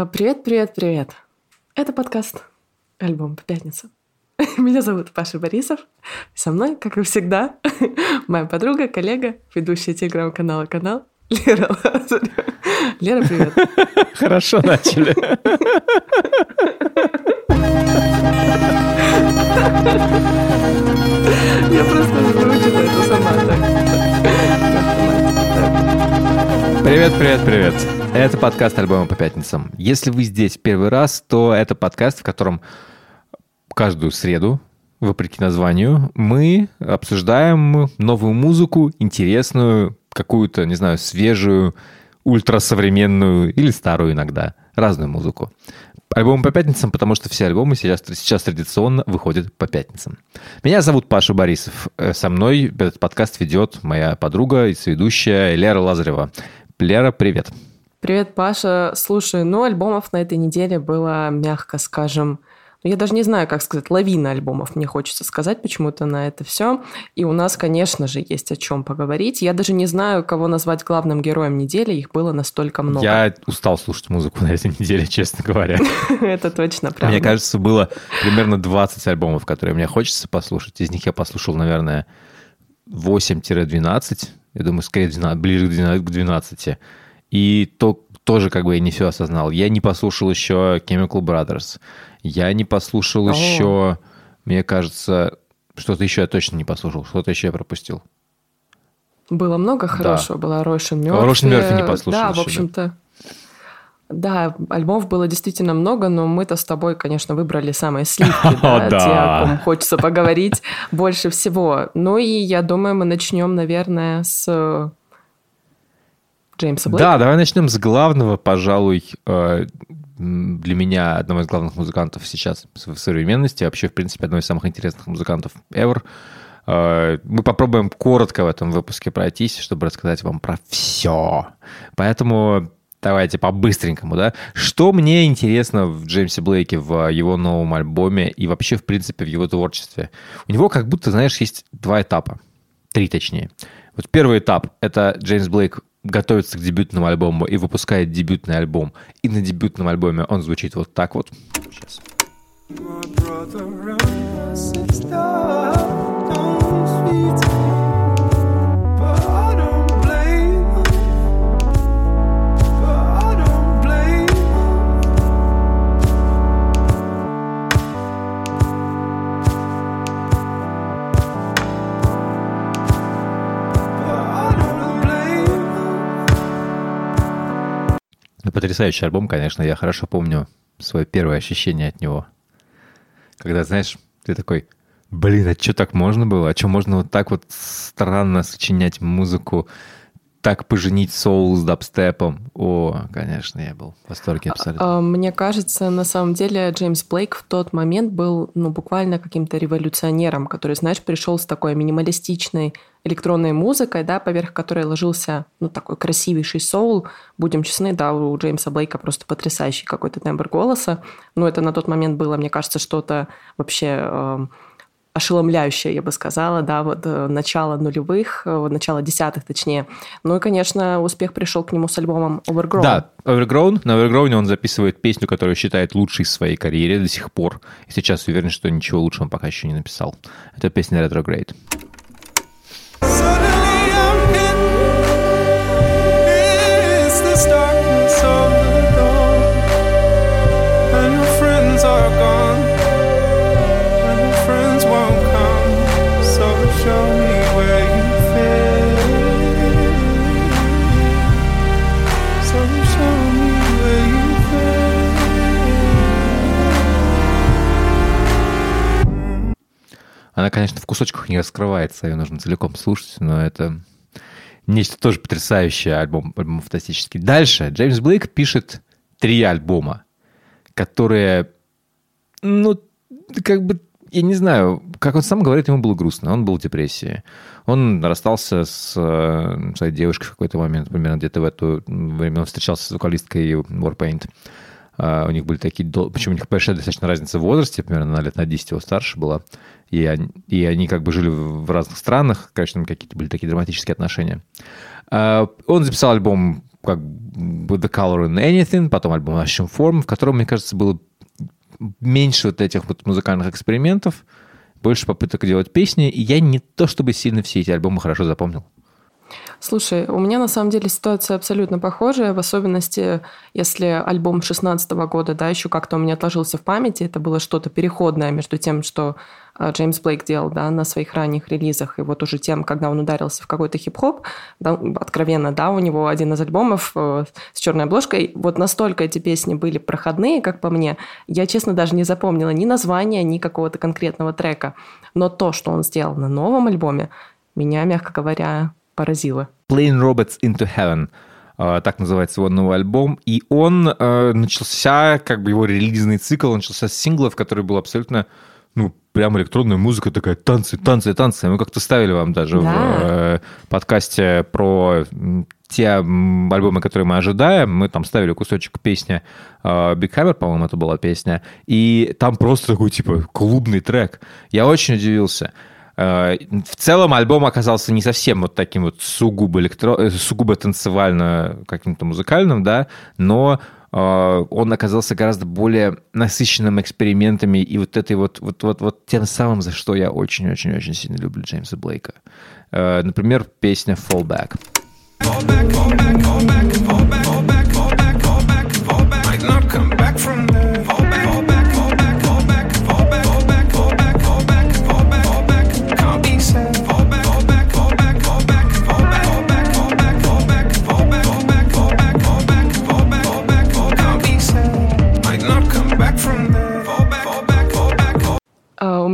А, привет, привет, привет. Это подкаст «Альбом по пятницам». Меня зовут Паша Борисов. Со мной, как и всегда, моя подруга, коллега, ведущая телеграм-канала «Канал» Лера Лазарева. Лера, привет. Хорошо начали. Я просто выучила это сама Привет, привет, привет. Это подкаст альбома по пятницам. Если вы здесь первый раз, то это подкаст, в котором каждую среду, вопреки названию, мы обсуждаем новую музыку, интересную, какую-то, не знаю, свежую, ультрасовременную или старую иногда, разную музыку. Альбомы по пятницам, потому что все альбомы сейчас, сейчас традиционно выходят по пятницам. Меня зовут Паша Борисов. Э, со мной этот подкаст ведет моя подруга и соведущая Лера Лазарева. Лера, привет. Привет, Паша. Слушай, ну, альбомов на этой неделе было, мягко скажем, ну, я даже не знаю, как сказать, лавина альбомов, мне хочется сказать почему-то на это все. И у нас, конечно же, есть о чем поговорить. Я даже не знаю, кого назвать главным героем недели, их было настолько много. Я устал слушать музыку на этой неделе, честно говоря. Это точно правда. Мне кажется, было примерно 20 альбомов, которые мне хочется послушать. Из них я послушал, наверное, 8-12 я думаю, скорее 12, ближе к 12. И то тоже как бы я не все осознал. Я не послушал еще Chemical Brothers. Я не послушал О. еще, мне кажется, что-то еще я точно не послушал, что-то еще я пропустил. Было много хорошего, да. была Рошин Мерфи. Рошин Мерфи не послушал Да, еще, в общем-то. Да. да, альбомов было действительно много, но мы-то с тобой, конечно, выбрали самые сливки, да, те, о ком хочется поговорить больше всего. Ну и я думаю, мы начнем, наверное, с Джеймса Блейка. Да, давай начнем с главного, пожалуй, э, для меня одного из главных музыкантов сейчас в современности, вообще, в принципе, одного из самых интересных музыкантов ever. Э, мы попробуем коротко в этом выпуске пройтись, чтобы рассказать вам про все. Поэтому давайте по-быстренькому, да. Что мне интересно в Джеймсе Блейке, в его новом альбоме и вообще, в принципе, в его творчестве? У него как будто, знаешь, есть два этапа. Три, точнее. Вот первый этап — это Джеймс Блейк готовится к дебютному альбому и выпускает дебютный альбом. И на дебютном альбоме он звучит вот так вот. Сейчас. Потрясающий альбом, конечно. Я хорошо помню свое первое ощущение от него. Когда, знаешь, ты такой, блин, а что так можно было? А что можно вот так вот странно сочинять музыку так поженить соул с дабстепом. О, конечно, я был в восторге абсолютно. А, мне кажется, на самом деле Джеймс Блейк в тот момент был ну, буквально каким-то революционером, который, знаешь, пришел с такой минималистичной электронной музыкой, да, поверх которой ложился ну, такой красивейший соул. Будем честны, да, у Джеймса Блейка просто потрясающий какой-то тембр голоса. Но это на тот момент было, мне кажется, что-то вообще э, ошеломляющее, я бы сказала, да, вот э, начало нулевых, э, начало десятых, точнее. Ну и, конечно, успех пришел к нему с альбомом Overgrown. Да, Overgrown. На Overgrown он записывает песню, которую считает лучшей в своей карьере до сих пор. И сейчас уверен, что ничего лучше он пока еще не написал. Это песня Retrograde. Она, конечно, в кусочках не раскрывается, ее нужно целиком слушать, но это нечто тоже потрясающее, альбом, альбом фантастический. Дальше Джеймс Блейк пишет три альбома, которые, ну, как бы, я не знаю, как он сам говорит, ему было грустно, он был в депрессии. Он расстался с э, своей девушкой в какой-то момент, примерно где-то в это время он встречался с вокалисткой Warpaint. Uh, у них были такие... Причем у них большая достаточно разница в возрасте, примерно на лет на 10 его старше была и они, и они как бы жили в разных странах, конечно, какие-то были такие драматические отношения. А, он записал альбом как With the Color in Anything, потом альбом Russian Form, в котором, мне кажется, было меньше вот этих вот музыкальных экспериментов, больше попыток делать песни, и я не то чтобы сильно все эти альбомы хорошо запомнил. Слушай, у меня на самом деле ситуация абсолютно похожая, в особенности, если альбом 16 года, да, еще как-то у меня отложился в памяти, это было что-то переходное между тем, что а, Джеймс Блейк делал, да, на своих ранних релизах, и вот уже тем, когда он ударился в какой-то хип-хоп, да, откровенно, да, у него один из альбомов э, с черной обложкой, вот настолько эти песни были проходные, как по мне, я, честно, даже не запомнила ни названия, ни какого-то конкретного трека, но то, что он сделал на новом альбоме, меня, мягко говоря, поразило. Plane Robots into Heaven э, так называется его новый альбом, и он э, начался, как бы его релизный цикл, начался с синглов, который был абсолютно, ну, прям электронная музыка такая, танцы, танцы, танцы. Мы как-то ставили вам даже да. в э, подкасте про те альбомы, которые мы ожидаем, мы там ставили кусочек песни э, Big Hammer, по-моему, это была песня, и там просто такой, типа, клубный трек. Я очень удивился. Э, в целом альбом оказался не совсем вот таким вот сугубо, электро... Э, сугубо танцевально каким-то музыкальным, да, но э, он оказался гораздо более насыщенным экспериментами. И вот этой вот, вот, вот, вот тем самым, за что я очень-очень-очень сильно люблю Джеймса Блейка. Например, песня fall back, fall back, fall back, fall back, fall back,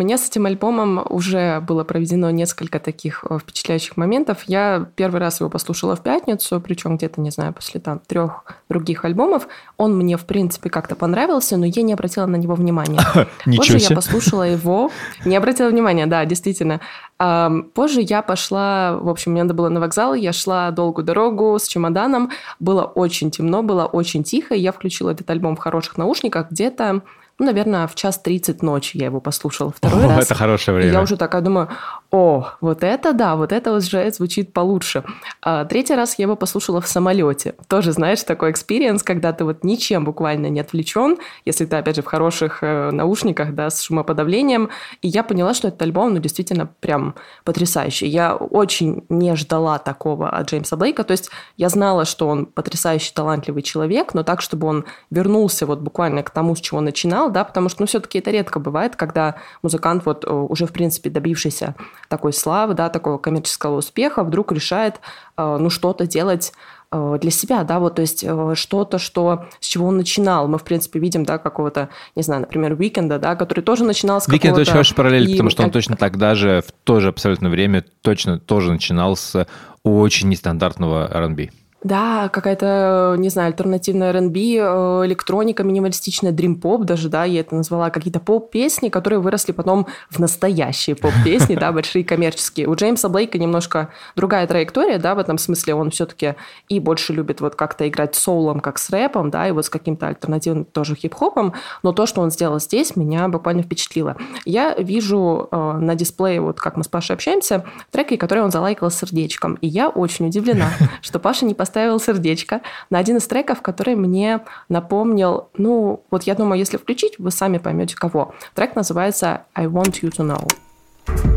меня с этим альбомом уже было проведено несколько таких э, впечатляющих моментов. Я первый раз его послушала в пятницу, причем где-то, не знаю, после там трех других альбомов. Он мне, в принципе, как-то понравился, но я не обратила на него внимания. Позже я послушала его, не обратила внимания, да, действительно. Позже я пошла, в общем, мне надо было на вокзал, я шла долгую дорогу с чемоданом, было очень темно, было очень тихо, и я включила этот альбом в хороших наушниках где-то ну, наверное, в час тридцать ночи я его послушала второй О, раз. Это хорошее время. И я уже такая думаю, о, вот это да, вот это уже звучит получше. А, третий раз я его послушала в самолете. Тоже, знаешь, такой experience, когда ты вот ничем буквально не отвлечен, если ты, опять же, в хороших э, наушниках, да, с шумоподавлением. И я поняла, что этот альбом, ну, действительно прям потрясающий. Я очень не ждала такого от Джеймса Блейка. То есть я знала, что он потрясающий, талантливый человек, но так, чтобы он вернулся вот буквально к тому, с чего начинал, да, потому что, ну, все-таки это редко бывает, когда музыкант вот э, уже, в принципе, добившийся такой славы, да, такого коммерческого успеха, вдруг решает, э, ну, что-то делать э, для себя, да, вот, то есть что-то, что, с чего он начинал. Мы, в принципе, видим, да, какого-то, не знаю, например, Weeknd а, да, который тоже начинал с Weeknd очень хороший параллель, и... потому что он точно тогда же, в то же абсолютно время, точно тоже начинал с очень нестандартного R&B. Да, какая-то, не знаю, альтернативная R&B, э, электроника, минималистичная, дрим-поп даже, да, я это назвала, какие-то поп-песни, которые выросли потом в настоящие поп-песни, да, большие коммерческие. У Джеймса Блейка немножко другая траектория, да, в этом смысле он все-таки и больше любит вот как-то играть соулом, как с рэпом, да, и вот с каким-то альтернативным тоже хип-хопом, но то, что он сделал здесь, меня буквально впечатлило. Я вижу э, на дисплее, вот как мы с Пашей общаемся, треки, которые он залайкал сердечком, и я очень удивлена, что Паша не поставил поставил сердечко на один из треков, который мне напомнил, ну, вот я думаю, если включить, вы сами поймете кого. Трек называется «I want you to know».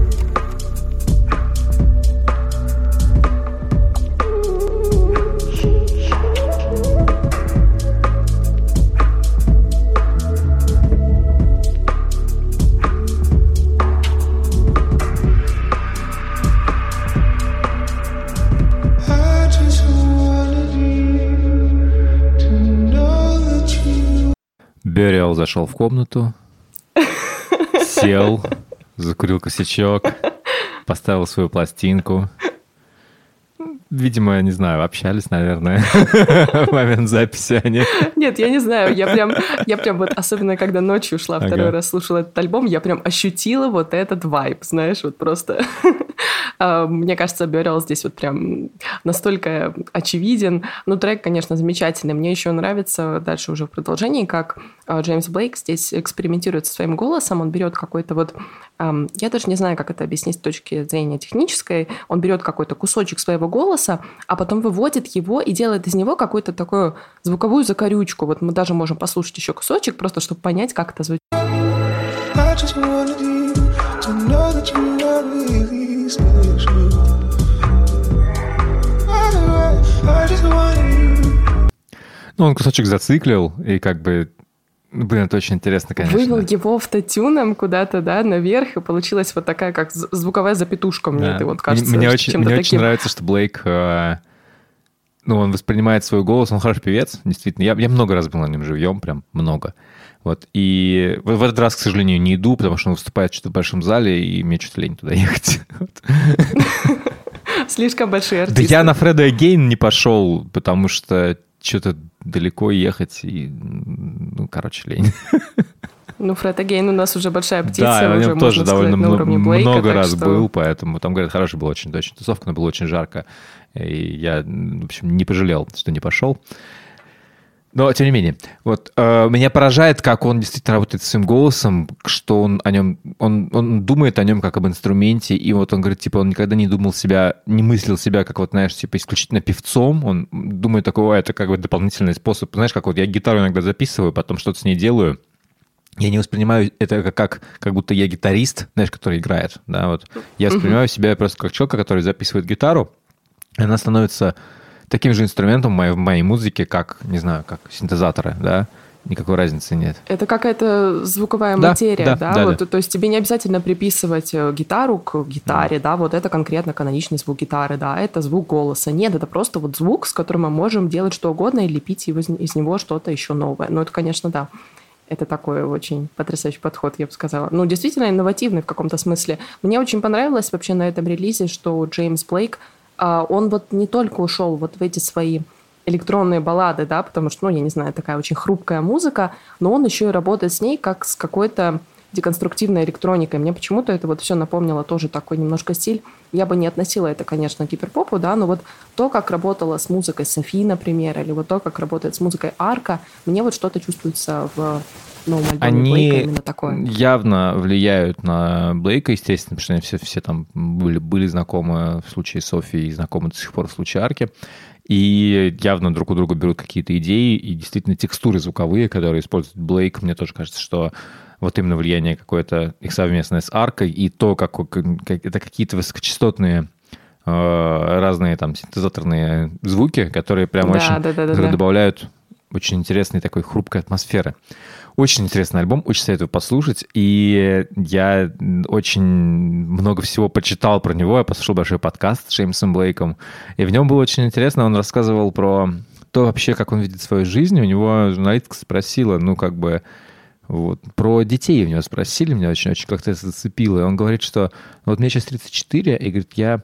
Бериал зашел в комнату, сел, закурил косячок, поставил свою пластинку. Видимо, я не знаю, общались, наверное, в момент записи они. Нет, я не знаю, я прям, я прям вот, особенно когда ночью шла второй раз слушала этот альбом, я прям ощутила вот этот вайб, знаешь, вот просто А, мне кажется, Burial здесь вот прям настолько очевиден. Ну, трек, конечно, замечательный. Мне еще нравится дальше уже в продолжении, как а, Джеймс Блейк здесь экспериментирует со своим голосом. Он берет какой-то вот я даже не знаю, как это объяснить с точки зрения технической. Он берет какой-то кусочек своего голоса, а потом выводит его и делает из него какую-то такую звуковую закорючку. Вот мы даже можем послушать еще кусочек, просто чтобы понять, как это звучит. Ну, он кусочек зациклил, и как бы блин, это очень интересно, конечно. Вывел его автотюном куда-то, да, наверх, и получилась вот такая, как звуковая запятушка, мне да. это вот кажется. Мне, очень, мне таким. очень нравится, что Блейк, э, ну, он воспринимает свой голос, он хороший певец, действительно. Я, я много раз был на нем живьем, прям много. Вот, и в, в этот раз, к сожалению, не иду, потому что он выступает что-то в большом зале, и мне что-то лень туда ехать. Слишком большие артисты. Да я на Фреда Гейн не пошел, потому что что-то далеко ехать, и, ну, короче, лень. Ну, Фред Агейн у нас уже большая птица. Да, на нем тоже довольно много, Блейка, много раз что... был, поэтому там, говорят, хорошая была очень, очень тусовка, но было очень жарко. И я, в общем, не пожалел, что не пошел. Но, тем не менее, вот э, меня поражает, как он действительно работает своим голосом, что он о нем, он, он думает о нем как об инструменте, и вот он говорит, типа, он никогда не думал себя, не мыслил себя как вот, знаешь, типа, исключительно певцом, он думает такого, это как бы дополнительный способ, знаешь, как вот я гитару иногда записываю, потом что-то с ней делаю, я не воспринимаю это как, как будто я гитарист, знаешь, который играет, да, вот. Я воспринимаю себя просто как человека, который записывает гитару, она становится таким же инструментом в моей, в моей музыке, как, не знаю, как синтезаторы, да, никакой разницы нет. Это какая-то звуковая да, материя, да? да, да, вот, да. То есть тебе не обязательно приписывать э, гитару к гитаре, да. да, вот это конкретно каноничный звук гитары, да, это звук голоса. Нет, это просто вот звук, с которым мы можем делать что угодно и лепить его, из него что-то еще новое. Ну, это, конечно, да. Это такой очень потрясающий подход, я бы сказала. Ну, действительно инновативный в каком-то смысле. Мне очень понравилось вообще на этом релизе, что Джеймс Блейк – он вот не только ушел вот в эти свои электронные баллады, да, потому что, ну, я не знаю, такая очень хрупкая музыка, но он еще и работает с ней как с какой-то деконструктивной электроникой. Мне почему-то это вот все напомнило тоже такой немножко стиль. Я бы не относила это, конечно, к гиперпопу, да, но вот то, как работала с музыкой Софи, например, или вот то, как работает с музыкой Арка, мне вот что-то чувствуется в новом альбоме они Блейка именно такое. явно влияют на Блейка, естественно, потому что они все, все там были, были знакомы в случае Софии и знакомы до сих пор в случае Арки. И явно друг у друга берут какие-то идеи, и действительно текстуры звуковые, которые использует Блейк, мне тоже кажется, что вот именно влияние какое-то их совместное с аркой, и то, как, как это какие-то высокочастотные э, разные там синтезаторные звуки, которые прям да, очень да, да, которые да. добавляют очень интересной такой хрупкой атмосферы. Очень интересный альбом, очень советую послушать. И я очень много всего почитал про него. Я послушал большой подкаст с Джеймсом Блейком. И в нем было очень интересно. Он рассказывал про то вообще, как он видит свою жизнь. У него журналистка спросила, ну, как бы, вот, про детей у него спросили, меня очень-очень как-то это зацепило. И он говорит, что вот мне сейчас 34, и говорит, я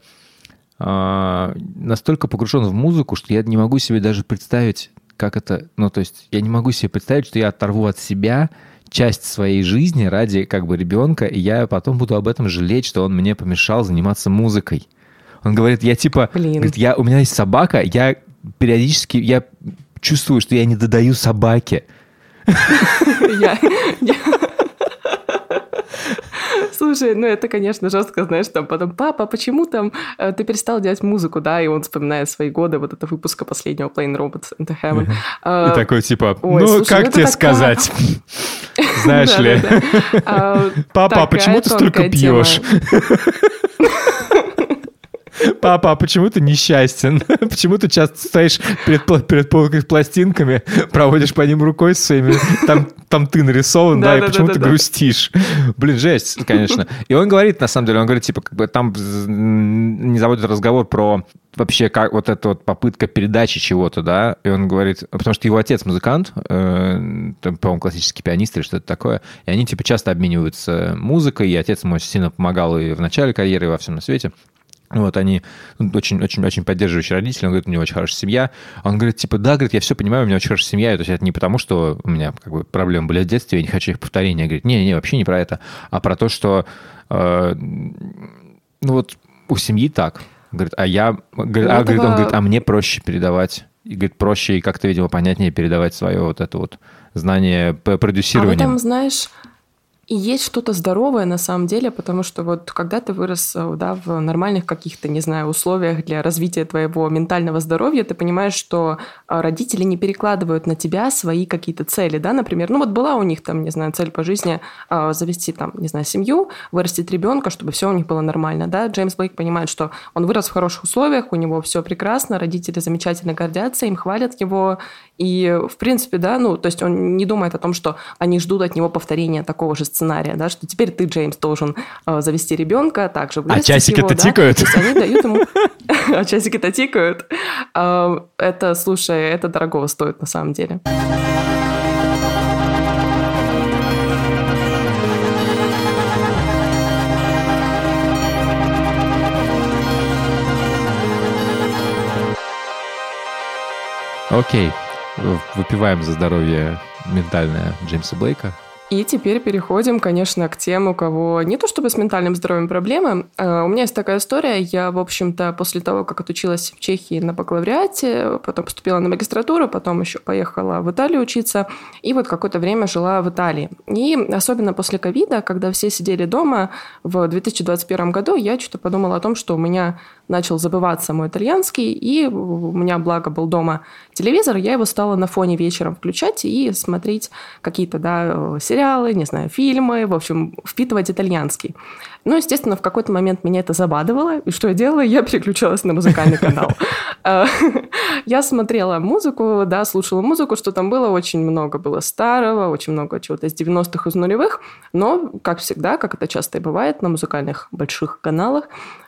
э, настолько погружен в музыку, что я не могу себе даже представить как это, ну, то есть я не могу себе представить, что я оторву от себя часть своей жизни ради как бы ребенка, и я потом буду об этом жалеть, что он мне помешал заниматься музыкой. Он говорит, я типа, Блин. говорит, я, у меня есть собака, я периодически, я чувствую, что я не додаю собаке. Я, Слушай, ну это, конечно, жестко, знаешь, там потом, папа, почему там э, ты перестал делать музыку, да, и он вспоминает свои годы, вот это выпуска последнего Plain Robots into Heaven. Uh-huh. И такой, типа, Ой, ну, слушай, как тебе сказать? Знаешь ли? А, папа, а почему ты столько пьешь? Папа, а почему ты несчастен? Почему ты часто стоишь перед, перед пластинками, проводишь по ним рукой своими, там, там ты нарисован, да, да, и да, почему да, ты да. грустишь? Блин, жесть, конечно. И он говорит, на самом деле, он говорит, типа, как бы там не заводит разговор про вообще как вот эта вот попытка передачи чего-то, да, и он говорит, потому что его отец музыкант, э, по-моему, классический пианист или что-то такое, и они, типа, часто обмениваются музыкой, и отец ему очень сильно помогал и в начале карьеры, и во всем на свете. Вот они очень-очень-очень ну, поддерживающие родители. Он говорит, у него очень хорошая семья. Он говорит, типа, да, говорит, я все понимаю, у меня очень хорошая семья. То есть это не потому, что у меня как бы проблемы были в детстве, я не хочу их повторения. Говорит, не-не, вообще не про это, а про то, что э, ну вот у семьи так. Говорит, а я... Говорит, а, говорит, он говорит, а мне проще передавать. И говорит, проще и как-то, видимо, понятнее передавать свое вот это вот знание продюсирования. А в этом, знаешь, И есть что-то здоровое на самом деле, потому что вот когда ты вырос э, да, в нормальных каких-то, не знаю, условиях для развития твоего ментального здоровья, ты понимаешь, что э, родители не перекладывают на тебя свои какие-то цели, да, например, ну вот была у них там, не знаю, цель по жизни э, завести там, не знаю, семью, вырастить ребенка, чтобы все у них было нормально, да. Джеймс Блейк понимает, что он вырос в хороших условиях, у него все прекрасно, родители замечательно гордятся, им хвалят его, и в принципе, да, ну, то есть он не думает о том, что они ждут от него повторения такого же сценария, да, что теперь ты, Джеймс, должен э, завести ребенка, также А часики-то да? тикают? То есть они дают ему... А часики-то тикают. А, это, слушай, это дорого стоит на самом деле. Окей, выпиваем за здоровье ментальное Джеймса Блейка. И теперь переходим, конечно, к тем, у кого не то чтобы с ментальным здоровьем проблемы. А, у меня есть такая история. Я, в общем-то, после того, как отучилась в Чехии на бакалавриате, потом поступила на магистратуру, потом еще поехала в Италию учиться, и вот какое-то время жила в Италии. И особенно после ковида, когда все сидели дома в 2021 году, я что-то подумала о том, что у меня начал забываться мой итальянский, и у меня, благо, был дома телевизор, я его стала на фоне вечером включать и смотреть какие-то, да, сериалы, не знаю, фильмы, в общем, впитывать итальянский. Ну, естественно, в какой-то момент меня это забадывало, и что я делала? Я переключалась на музыкальный канал. Э, я смотрела музыку, да, слушала музыку, что там было очень много было старого, очень много чего-то из 90-х, из нулевых, но, как всегда, как это часто и бывает на музыкальных больших каналах, Э,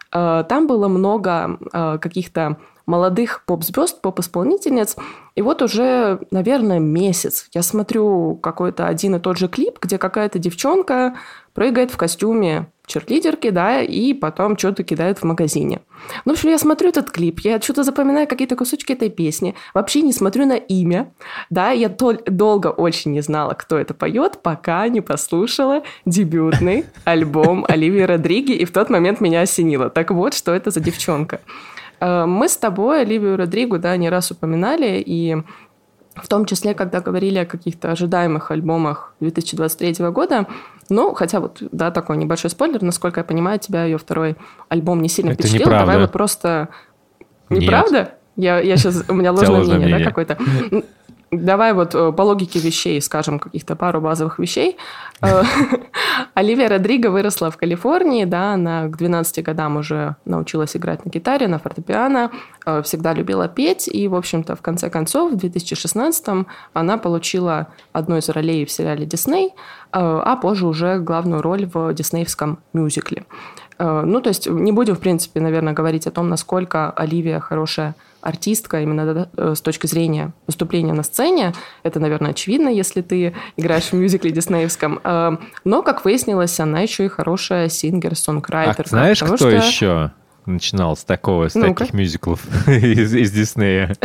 там было много э, каких-то молодых поп-звезд, поп-исполнительниц. И вот уже, наверное, месяц я смотрю какой-то один и тот же клип, где какая-то девчонка прыгает в костюме черлидерки, да, и потом что-то кидает в магазине. Ну, в общем, я смотрю этот клип, я что-то запоминаю какие-то кусочки этой песни, вообще не смотрю на имя, да, я тол- долго очень не знала, кто это поет, пока не послушала дебютный альбом Оливии Родриги, и в тот момент меня осенило. Так вот, что это за девчонка. Э, мы с тобой Оливию Родригу, да, не раз упоминали, и в том числе, когда говорили о каких-то ожидаемых альбомах 2023 года, ну, хотя вот, да, такой небольшой спойлер, насколько я понимаю, тебя ее второй альбом не сильно Это впечатлил. Неправда. Давай вот просто... Неправда? Нет. Я, я сейчас... У меня ложное мнение, да, какое-то? Давай вот э, по логике вещей скажем каких-то пару базовых вещей. Э, Оливия Родриго выросла в Калифорнии, да, она к 12 годам уже научилась играть на гитаре, на фортепиано, э, всегда любила петь, и, в общем-то, в конце концов, в 2016 она получила одну из ролей в сериале «Дисней», а позже уже главную роль в диснеевском мюзикле. Ну, то есть не будем, в принципе, наверное, говорить о том, насколько Оливия хорошая артистка именно э, с точки зрения выступления на сцене. Это, наверное, очевидно, если ты играешь в мюзикле диснеевском. Э, но, как выяснилось, она еще и хорошая сингер-сонграйтер. А знаешь, кто что... еще? начинал с такого, с ну таких мюзиклов из, из Диснея?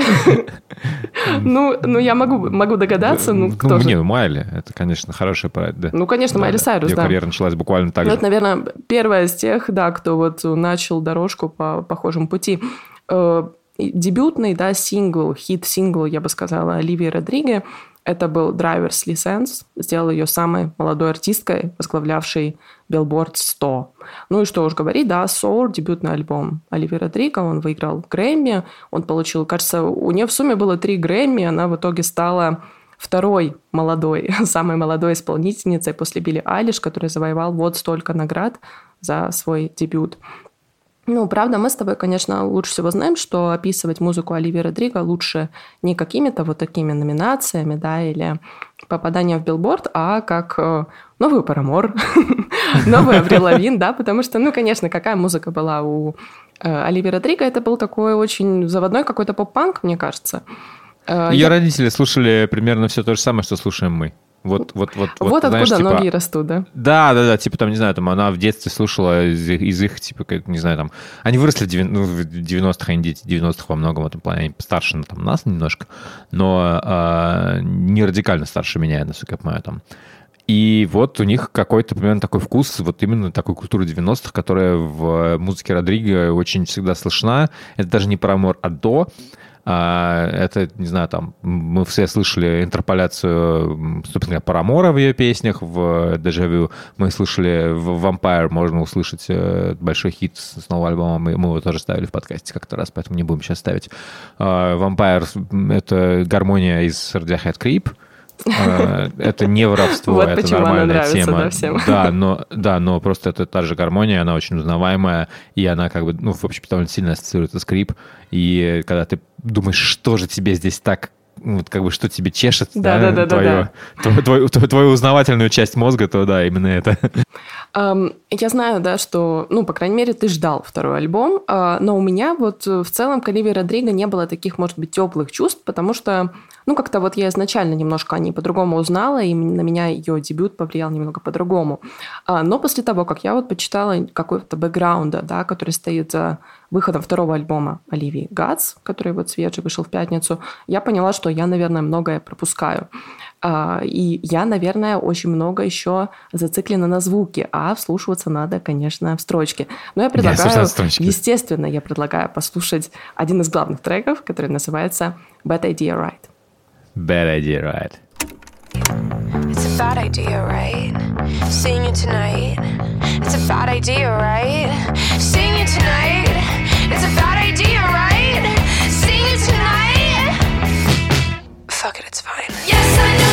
Ну, ну я могу, могу догадаться, ну, кто ну, же? Не, ну, Майли, это, конечно, хорошая проект, да. Ну, конечно, Майли Сайрус, да. карьера началась буквально так ну, же. Это, наверное, первая из тех, да, кто вот начал дорожку по похожему пути. Дебютный, да, сингл, хит-сингл, я бы сказала, Оливии Родриго. Это был Driver's License, сделал ее самой молодой артисткой, возглавлявшей Billboard 100. Ну и что уж говорить, да, Soul, дебютный альбом Оливии Родриго, он выиграл Грэмми, он получил, кажется, у нее в сумме было три Грэмми, она в итоге стала второй молодой, самой молодой исполнительницей после Билли Айлиш, который завоевал вот столько наград за свой дебют. Ну, правда, мы с тобой, конечно, лучше всего знаем, что описывать музыку Оливии Родриго лучше не какими-то вот такими номинациями, да, или попаданием в билборд, а как э, новый Парамор, новый Аврил Лавин, да, потому что, ну, конечно, какая музыка была у э, Оливии Родриго, это был такой очень заводной какой-то поп-панк, мне кажется. Э, Ее родители слушали примерно все то же самое, что слушаем мы. Вот, вот, вот, вот, вот знаешь, откуда типа, ноги растут, да? Да, да, да, типа там, не знаю, там она в детстве слушала из, из их, типа, как, не знаю, там, они выросли в, ну, в 90-х, они дети 90-х во многом в этом плане, они старше ну, там, нас немножко, но э, не радикально старше меня, насколько я понимаю, там. И вот у них какой-то примерно такой вкус, вот именно такой культуры 90-х, которая в музыке Родриго очень всегда слышна. Это даже не про Амор, а до. А, это, не знаю, там, мы все слышали интерполяцию, собственно Парамора в ее песнях, в Дежавю. Мы слышали в Vampire, можно услышать э, большой хит с нового альбома. Мы, мы его тоже ставили в подкасте как-то раз, поэтому не будем сейчас ставить. А, Vampire — это гармония из Radiohead Creep, это не воровство, вот это нормальная тема. Да, всем. да, но, да, но просто это та же гармония, она очень узнаваемая, и она как бы, ну, в общем, довольно сильно ассоциируется скрип. И когда ты думаешь, что же тебе здесь так вот как бы что тебе чешет, да, да, да, твое, да, да. Твою, твою, твою узнавательную часть мозга, то да, именно это. Я знаю, да, что, ну, по крайней мере, ты ждал второй альбом, uh, но у меня вот в целом к Оливии Родриго не было таких, может быть, теплых чувств, потому что ну, как-то вот я изначально немножко о ней по-другому узнала, и на меня ее дебют повлиял немного по-другому. А, но после того, как я вот почитала какой-то бэкграунда, да, который стоит за выходом второго альбома Оливии Гац, который вот свежий вышел в пятницу, я поняла, что я, наверное, многое пропускаю. А, и я, наверное, очень много еще зациклена на звуке, а вслушиваться надо, конечно, в строчке. Но я предлагаю, естественно, я предлагаю послушать один из главных треков, который называется Bad Idea Right. Bad idea, right? It's a bad idea, right? Seeing you tonight. It's a bad idea, right? Seeing you tonight. It's a bad idea, right? Seeing you tonight. Fuck it, it's fine.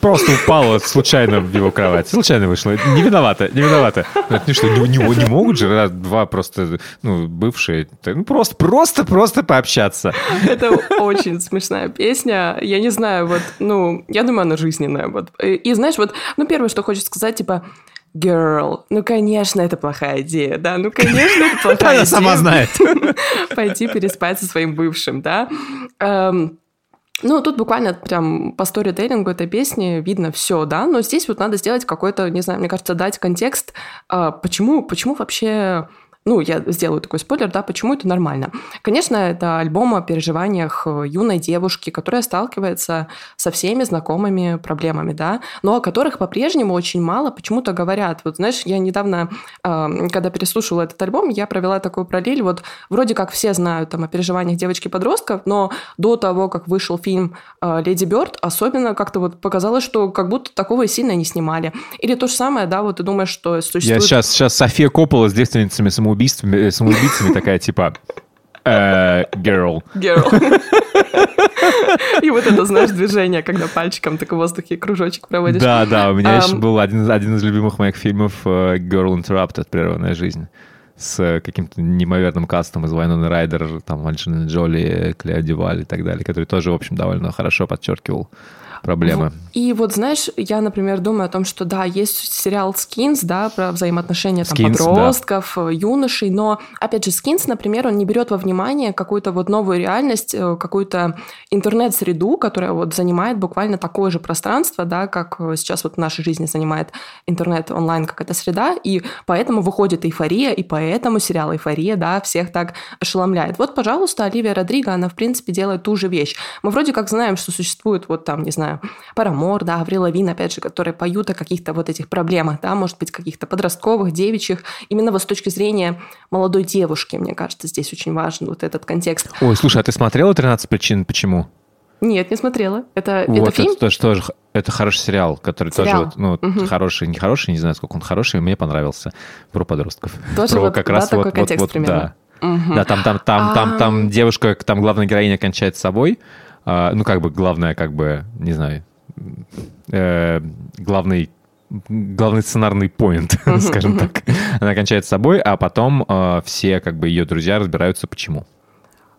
Просто упала случайно в его кровать. Случайно вышла. Не виновата, не виновата. Ну что, не, не, не могут же раз, два просто, ну, бывшие, ну, просто, просто, просто пообщаться. Это очень смешная песня. Я не знаю, вот, ну, я думаю, она жизненная. Вот. И знаешь, вот, ну, первое, что хочется сказать, типа, Girl, ну, конечно, это плохая идея, да, ну, конечно, это плохая идея. Она сама знает. Пойти переспать со своим бывшим, да. Ну, тут буквально прям по сторителлингу этой песни видно все, да, но здесь вот надо сделать какой-то, не знаю, мне кажется, дать контекст, а, почему, почему вообще ну, я сделаю такой спойлер, да, почему это нормально. Конечно, это альбом о переживаниях э, юной девушки, которая сталкивается со всеми знакомыми проблемами, да, но о которых по-прежнему очень мало почему-то говорят. Вот, знаешь, я недавно, когда переслушивала этот альбом, я провела такую параллель, вот вроде как все знают там о переживаниях девочки-подростков, но до того, как вышел фильм э, «Леди Бёрд», особенно как-то вот показалось, что как будто такого и сильно не снимали. Или то же самое, да, вот ты думаешь, что существует... Я сейчас, сейчас София Коппола с девственницами самоубийством самоубийствами, э, самоубийцами такая, типа, э, girl. Girl. И вот это, знаешь, движение, когда пальчиком так в воздухе кружочек проводишь. Да, да, у меня еще был один, один из любимых моих фильмов э, Girl Interrupted, «Прерванная жизнь» с каким-то неимоверным кастом из Вайнона Райдер, там, Анджелина Джоли, Клео Дюваль и так далее, который тоже, в общем, довольно хорошо подчеркивал проблемы. И вот, знаешь, я, например, думаю о том, что да, есть сериал Skins, да, про взаимоотношения там, Skins, подростков, да. юношей, но, опять же, Skins, например, он не берет во внимание какую-то вот новую реальность, э, какую-то интернет-среду, которая вот занимает буквально такое же пространство, да, как сейчас вот в нашей жизни занимает интернет онлайн как эта среда, и поэтому выходит эйфория, и поэтому сериал «Эйфория», да, всех так ошеломляет. Вот, пожалуйста, Оливия Родриго, она, в принципе, делает ту же вещь. Мы вроде как знаем, что существует вот там, не знаю, знаю, Парамор, да, Аврил Лавин, опять же, которые поют о каких-то вот этих проблемах, да, может быть, каких-то подростковых, девичьих, именно вот с точки зрения молодой девушки, мне кажется, здесь очень важен вот этот контекст. Ой, слушай, а ты смотрела «13 причин почему»? Нет, не смотрела. Это, вот, это фильм? Это тоже, тоже, это хороший сериал, который сериал. тоже, ну, угу. хороший, не хороший, не знаю, сколько он хороший, мне понравился. Про подростков. Тоже Про вот, как да, раз такой вот, контекст вот, примерно. Да. Угу. Да, там, там, там, там, там девушка, там главная героиня кончает с собой, а, ну, как бы главное, как бы, не знаю, э, главный главный сценарный поинт, скажем так. Она кончает с собой, а потом э, все как бы ее друзья разбираются, почему.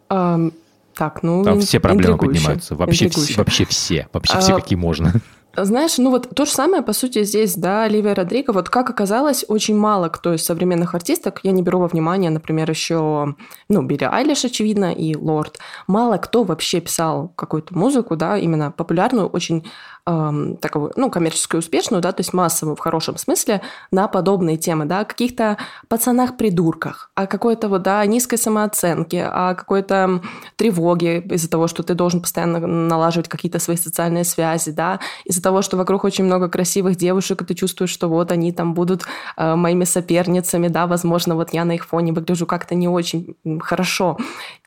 Um, так, ну, Там все проблемы поднимаются. Вообще, все, вообще все. Вообще все, какие можно. Знаешь, ну вот то же самое, по сути, здесь, да, Оливия Родриго, вот как оказалось, очень мало кто из современных артисток, я не беру во внимание, например, еще, ну, Билли Айлиш, очевидно, и Лорд, мало кто вообще писал какую-то музыку, да, именно популярную, очень эм, такую, ну, коммерческую успешную, да, то есть массовую в хорошем смысле, на подобные темы, да, о каких-то пацанах-придурках, о какой-то вот, да, низкой самооценке, о какой-то тревоге из-за того, что ты должен постоянно налаживать какие-то свои социальные связи, да, из-за того, что вокруг очень много красивых девушек, и ты чувствуешь, что вот они там будут э, моими соперницами, да, возможно, вот я на их фоне выгляжу как-то не очень хорошо.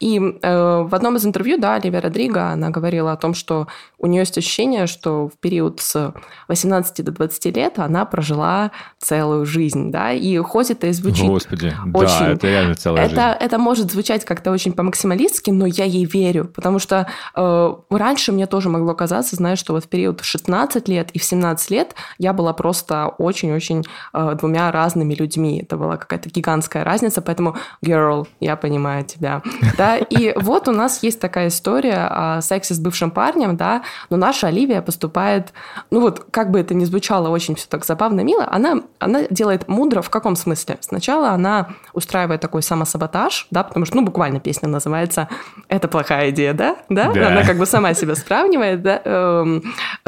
И э, в одном из интервью, да, Оливия Родриго, она говорила о том, что у нее есть ощущение, что в период с 18 до 20 лет она прожила целую жизнь, да, и хоть это и звучит Господи, очень... да, это реально целая это, жизнь. Это может звучать как-то очень по-максималистски, но я ей верю, потому что э, раньше мне тоже могло казаться, знаешь, что вот в период в 16 лет и в 17 лет я была просто очень-очень э, двумя разными людьми. Это была какая-то гигантская разница, поэтому, girl, я понимаю тебя. Да, и вот у нас есть такая история о сексе с бывшим парнем, да, но наша Оливия поступает, ну вот, как бы это ни звучало очень все так забавно, мило, она, она делает мудро в каком смысле? Сначала она устраивает такой самосаботаж, да, потому что, ну, буквально песня называется «Это плохая идея», да? Да? Да. Она как бы сама себя сравнивает, да, эм,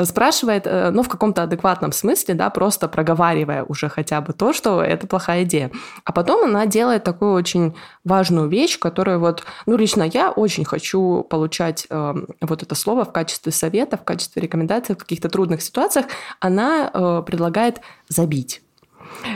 спрашивает, э, ну, в каком-то адекватном смысле, да, просто проговаривая уже хотя бы то, что это плохая идея. А потом она делает такую очень важную вещь, которую вот, ну, лично я очень хочу получать э, вот это слово в качестве совета, в качестве рекомендации в каких-то трудных ситуациях. Она э, предлагает забить.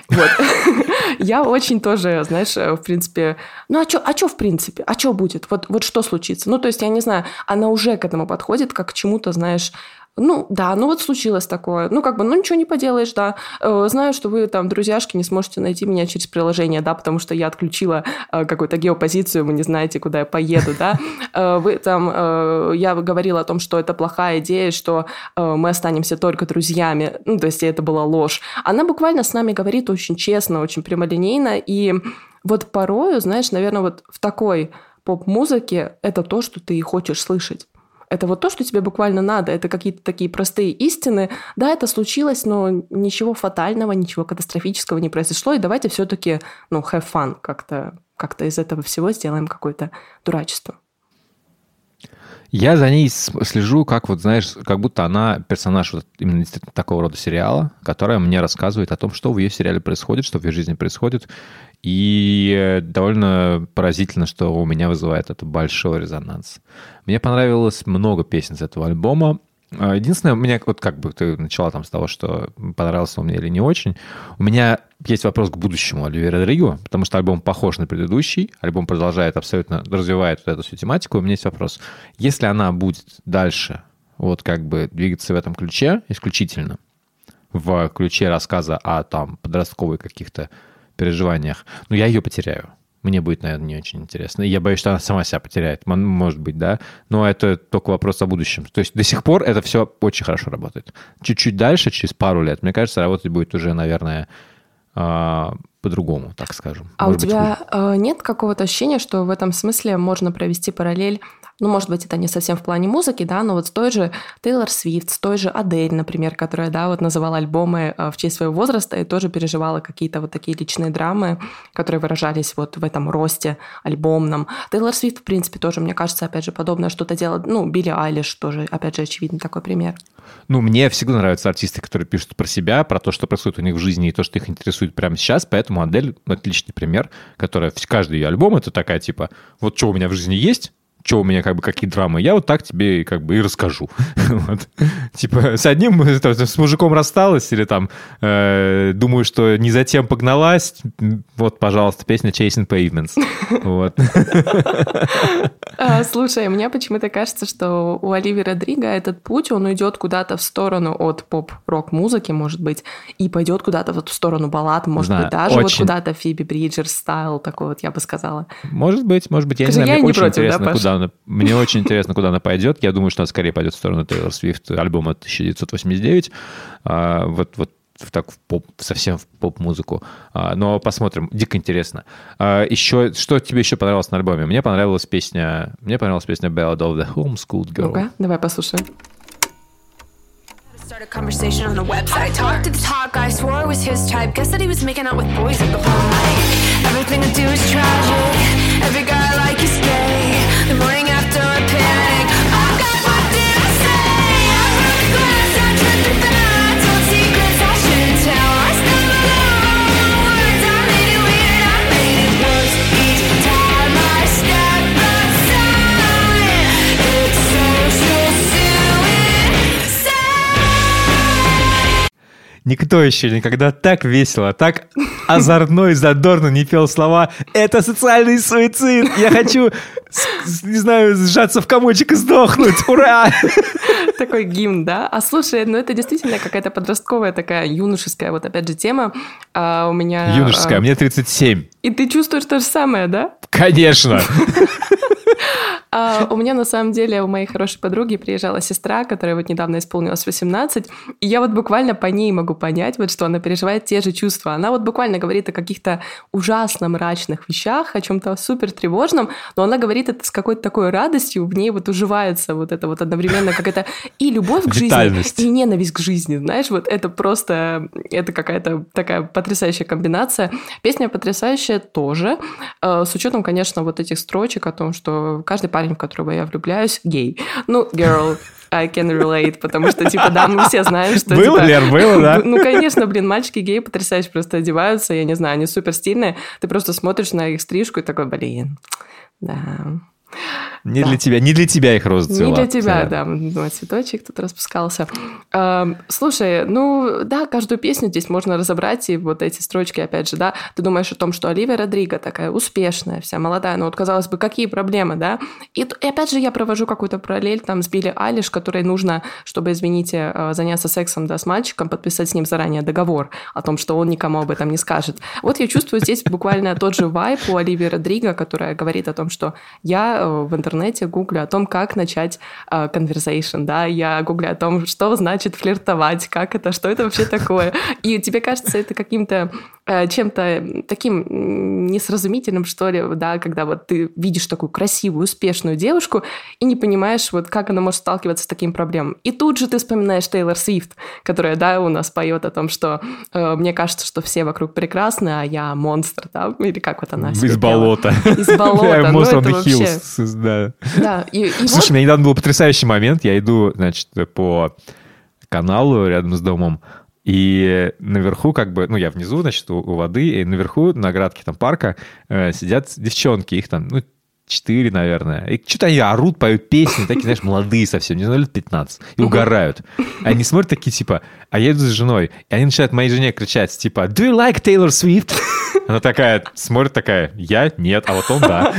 Вот. Я очень тоже, знаешь, э, в принципе... Ну, а что а чё в принципе? А что будет? Вот, вот что случится? Ну, то есть, я не знаю, она уже к этому подходит, как к чему-то, знаешь, ну, да, ну вот случилось такое. Ну, как бы, ну ничего не поделаешь, да. Э, Знаю, что вы там, друзьяшки, не сможете найти меня через приложение, да, потому что я отключила э, какую-то геопозицию, вы не знаете, куда я поеду, да. Э, Вы там, я говорила о том, что это плохая идея, что мы останемся только друзьями. Ну, то есть это была ложь. Она буквально с нами говорит очень честно, очень прямолинейно, и вот порою, знаешь, наверное, вот в такой поп-музыке это то, что ты и хочешь слышать. Это вот то, что тебе буквально надо. Это какие-то такие простые истины. Да, это случилось, но ничего фатального, ничего катастрофического не произошло. И давайте все-таки, ну, have fun как-то как из этого всего сделаем какое-то дурачество. Я за ней слежу, как вот, знаешь, как будто она персонаж вот именно такого рода сериала, которая мне рассказывает о том, что в ее сериале происходит, что в ее жизни происходит. И довольно поразительно, что у меня вызывает это большой резонанс. Мне понравилось много песен с этого альбома. А, Единственное, у меня вот как бы ты начала там с того, что понравился он мне или не очень. У меня есть вопрос к будущему Оливера Родриго, потому что альбом похож на предыдущий, альбом продолжает абсолютно, развивает вот эту всю тематику. У меня есть вопрос. Если она будет дальше вот как бы двигаться в этом ключе исключительно, в ключе рассказа о там подростковых каких-то переживаниях, ну, я ее потеряю. Мне будет, наверное, не очень интересно. И я боюсь, что она сама себя потеряет. Может быть, да. Но это только вопрос о будущем. То есть до сих пор это все очень хорошо работает. Чуть-чуть дальше, через пару лет, мне кажется, работать будет уже, наверное, а, по-другому, так скажем. А Может у быть, тебя э, нет какого-то ощущения, что в этом смысле можно провести параллель ну, может быть, это не совсем в плане музыки, да, но вот с той же Тейлор Свифт, с той же Адель, например, которая, да, вот называла альбомы э, в честь своего возраста и тоже переживала какие-то вот такие личные драмы, которые выражались вот в этом росте альбомном. Тейлор Свифт, в принципе, тоже, мне кажется, опять же, подобное что-то делает. Ну, Билли Айлиш тоже, опять же, очевидный такой пример. Ну, мне всегда нравятся артисты, которые пишут про себя, про то, что происходит у них в жизни и то, что их интересует прямо сейчас. Поэтому Адель отличный пример, которая каждый ее альбом это такая типа, вот что у меня в жизни есть, что у меня как бы какие драмы, я вот так тебе как бы и расскажу. Вот. Типа с одним э, с мужиком рассталась или там э, думаю, что не затем погналась, вот, пожалуйста, песня Chasing Pavements. Вот. А, Слушай, мне почему-то кажется, что у Оливии Родриго этот путь, он уйдет куда-то в сторону от поп-рок музыки, может быть, и пойдет куда-то вот в сторону баллад, может Знаю, быть, даже вот очень. куда-то Фиби Бриджерс стайл, такой вот, я бы сказала. Может быть, может быть, я не Скажи, знаю, я мне не очень против, да, интересно, Паш? Куда она, мне очень интересно, куда она пойдет. Я думаю, что она скорее пойдет в сторону Тейлор Свифт альбома 1989. А, вот, вот в так в поп, совсем в поп-музыку. А, но посмотрим. Дико интересно. А, еще, что тебе еще понравилось на альбоме? Мне понравилась песня, мне понравилась песня Ballad of the Homeschooled Girl. Ну-ка, давай послушаем. Start a conversation on the website. Talked to the top guy, swore it was his type. Guess that he was making out with boys like the whole night. Everything I do is tragic. Every guy I like is gay. The morning after I panic. Никто еще никогда так весело, так озорно и задорно не пел слова «Это социальный суицид! Я хочу, не знаю, сжаться в комочек и сдохнуть! Ура!» Такой гимн, да? А слушай, ну это действительно какая-то подростковая такая юношеская, вот опять же, тема. А у меня... Юношеская, а, мне 37. И ты чувствуешь то же самое, да? Конечно! А, у меня на самом деле у моей хорошей подруги приезжала сестра, которая вот недавно исполнилась 18, и я вот буквально по ней могу понять, вот что она переживает те же чувства. Она вот буквально говорит о каких-то ужасно мрачных вещах, о чем-то супер тревожном, но она говорит это с какой-то такой радостью, в ней вот уживается вот это вот одновременно какая-то и любовь к жизни, и ненависть к жизни, знаешь, вот это просто, это какая-то такая потрясающая комбинация. Песня потрясающая тоже, э, с учетом, конечно, вот этих строчек о том, что каждый парень, в которого я влюбляюсь, гей. Ну, girl, I can relate, потому что, типа, да, мы все знаем, что... Было, типа, Лер, было, да? Ну, конечно, блин, мальчики геи потрясающе просто одеваются, я не знаю, они супер стильные. Ты просто смотришь на их стрижку и такой, блин, да, не да. для тебя, не для тебя их роза цвела. Не для тебя, да. да. Цветочек тут распускался. Слушай, ну да, каждую песню здесь можно разобрать, и вот эти строчки, опять же, да, ты думаешь о том, что Оливия Родриго такая успешная, вся молодая, ну вот, казалось бы, какие проблемы, да? И, и опять же я провожу какую-то параллель там с Билли Айлиш, которой нужно, чтобы, извините, э, заняться сексом, да, с мальчиком, подписать с ним заранее договор о том, что он никому об этом не скажет. Вот я чувствую здесь буквально тот же вайп у Оливии Родриго, которая говорит о том, что я э, в интернете гуглю о том, как начать uh, conversation, да, я гуглю о том, что значит флиртовать, как это, что это вообще такое. И тебе кажется это каким-то uh, чем-то таким несразумительным, что ли, да, когда вот ты видишь такую красивую, успешную девушку и не понимаешь, вот как она может сталкиваться с таким проблемой. И тут же ты вспоминаешь Тейлор Свифт, которая, да, у нас поет о том, что uh, мне кажется, что все вокруг прекрасны, а я монстр, да, или как вот она Из болота. Из болота. Ну, это вообще да. Да. И, и Слушай, вот... у меня недавно был потрясающий момент. Я иду, значит, по каналу рядом с домом, и наверху, как бы, ну, я внизу, значит, у, у воды, и наверху, на оградке там парка, э, сидят девчонки, их там, ну, четыре, наверное. И что-то они орут, поют песни, такие, знаешь, молодые совсем, не знаю, лет 15, и угорают. Они смотрят такие, типа, а я иду с женой, и они начинают моей жене кричать, типа, do you like Taylor Swift? Она такая, смотрит такая, я нет, а вот он да.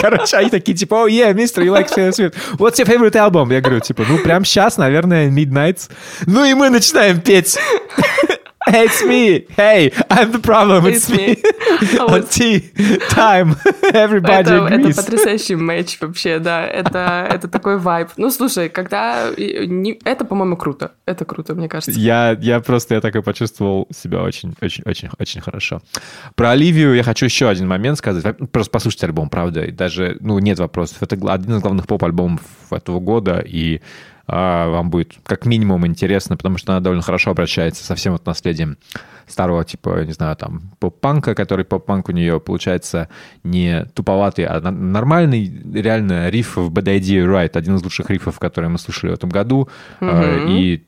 Короче, они такие, типа, oh yeah, mister, you like Taylor Swift. What's your favorite album? Я говорю, типа, ну, прям сейчас, наверное, Midnights. Ну, и мы начинаем петь. It's me. Hey, I'm the problem. It's, It's me. me. Tea, time. Everybody это, agrees. Это потрясающий матч вообще, да. Это, это такой вайб. Ну, слушай, когда... Не, это, по-моему, круто. Это круто, мне кажется. Я, я просто, я так и почувствовал себя очень, очень, очень, очень хорошо. Про Оливию я хочу еще один момент сказать. Просто послушайте альбом, правда. И даже, ну, нет вопросов. Это один из главных поп-альбомов этого года, и вам будет как минимум интересно, потому что она довольно хорошо обращается со всем вот наследием старого типа, не знаю, там, поп-панка, который поп-панк у нее получается не туповатый, а нормальный, реально риф в Bad Idea Right, один из лучших рифов, которые мы слушали в этом году, mm-hmm. и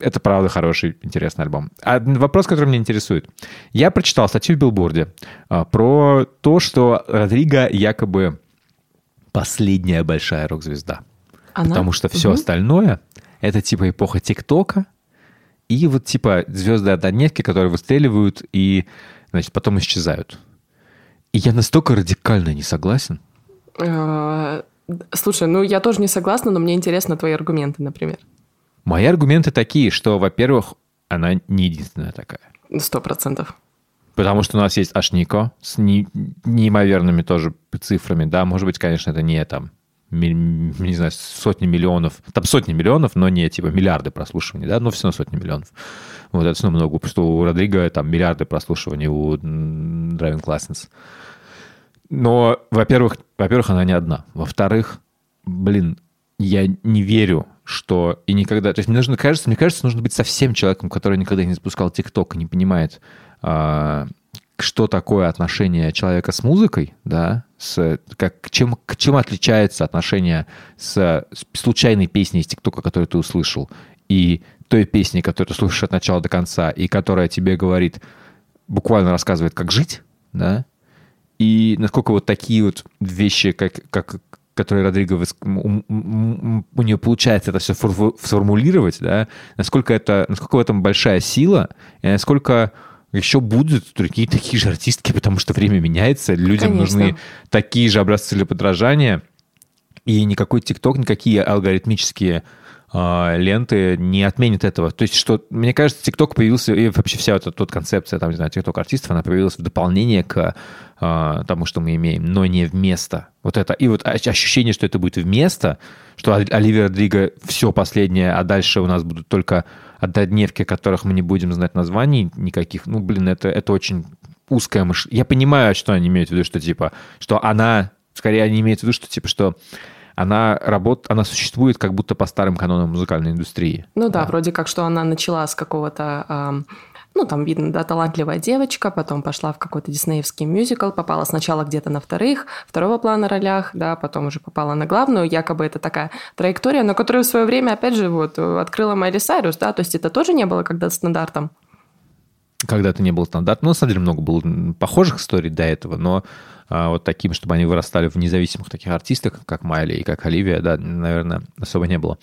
это правда хороший, интересный альбом. А вопрос, который меня интересует. Я прочитал статью в Билборде а, про то, что Родриго якобы последняя большая рок-звезда. Она? Потому что все угу. остальное это типа эпоха ТикТока и вот типа звезды однодневки, которые выстреливают и, значит, потом исчезают. И я настолько радикально не согласен. А, слушай, ну я тоже не согласна, но мне интересны твои аргументы, например. Мои аргументы такие, что, во-первых, она не единственная такая. Сто процентов. Потому что у нас есть Ашнико с не, неимоверными тоже цифрами, да, может быть, конечно, это не там не знаю, сотни миллионов, там сотни миллионов, но не типа миллиарды прослушиваний, да, но все равно сотни миллионов. Вот это все равно много, потому что у Родриго там миллиарды прослушиваний, у Driving License. Но, во-первых, во-первых, она не одна. Во-вторых, блин, я не верю, что и никогда... То есть мне нужно, кажется, мне кажется, нужно быть совсем человеком, который никогда не запускал ТикТок и не понимает, а, что такое отношение человека с музыкой, да, с, как, чем, чем отличается отношение с, с случайной песней из ТикТока, которую ты услышал, и той песни, которую ты слушаешь от начала до конца, и которая тебе говорит, буквально рассказывает, как жить, да, и насколько вот такие вот вещи, как, как который Родриго, у нее получается это все сформулировать, да, насколько, это, насколько в этом большая сила, и насколько еще будут другие такие же артистки, потому что время меняется, людям Конечно. нужны такие же образцы для подражания, и никакой ТикТок, никакие алгоритмические э, ленты не отменят этого. То есть, что, мне кажется, ТикТок появился, и вообще вся эта вот концепция, там, не знаю, ТикТок-артистов, она появилась в дополнение к э, тому, что мы имеем, но не вместо. Вот это. И вот ощущение, что это будет вместо, что Оливия Родриго все последнее, а дальше у нас будут только однодневки, которых мы не будем знать названий никаких. Ну, блин, это, это очень узкое мышление. Я понимаю, что они имеют в виду, что типа, что она, скорее они имеют в виду, что типа, что она работает, она существует как будто по старым канонам музыкальной индустрии. Ну да, да. вроде как, что она начала с какого-то... Э, ну, там видно, да, талантливая девочка, потом пошла в какой-то диснеевский мюзикл, попала сначала где-то на вторых, второго плана ролях, да, потом уже попала на главную, якобы это такая траектория, но которую в свое время, опять же, вот, открыла Майли Сайрус, да, то есть это тоже не было когда-то стандартом. Когда-то не было стандартом, ну, на самом деле много было похожих историй до этого, но а, вот таким, чтобы они вырастали в независимых таких артистах, как Майли и как Оливия, да, наверное, особо не было.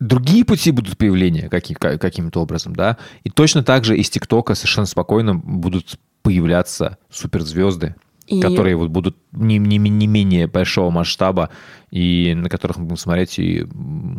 Другие пути будут появления каким- каким-то образом, да, и точно так же из ТикТока совершенно спокойно будут появляться суперзвезды, и... которые вот будут не, не, не менее большого масштаба, и на которых мы будем смотреть и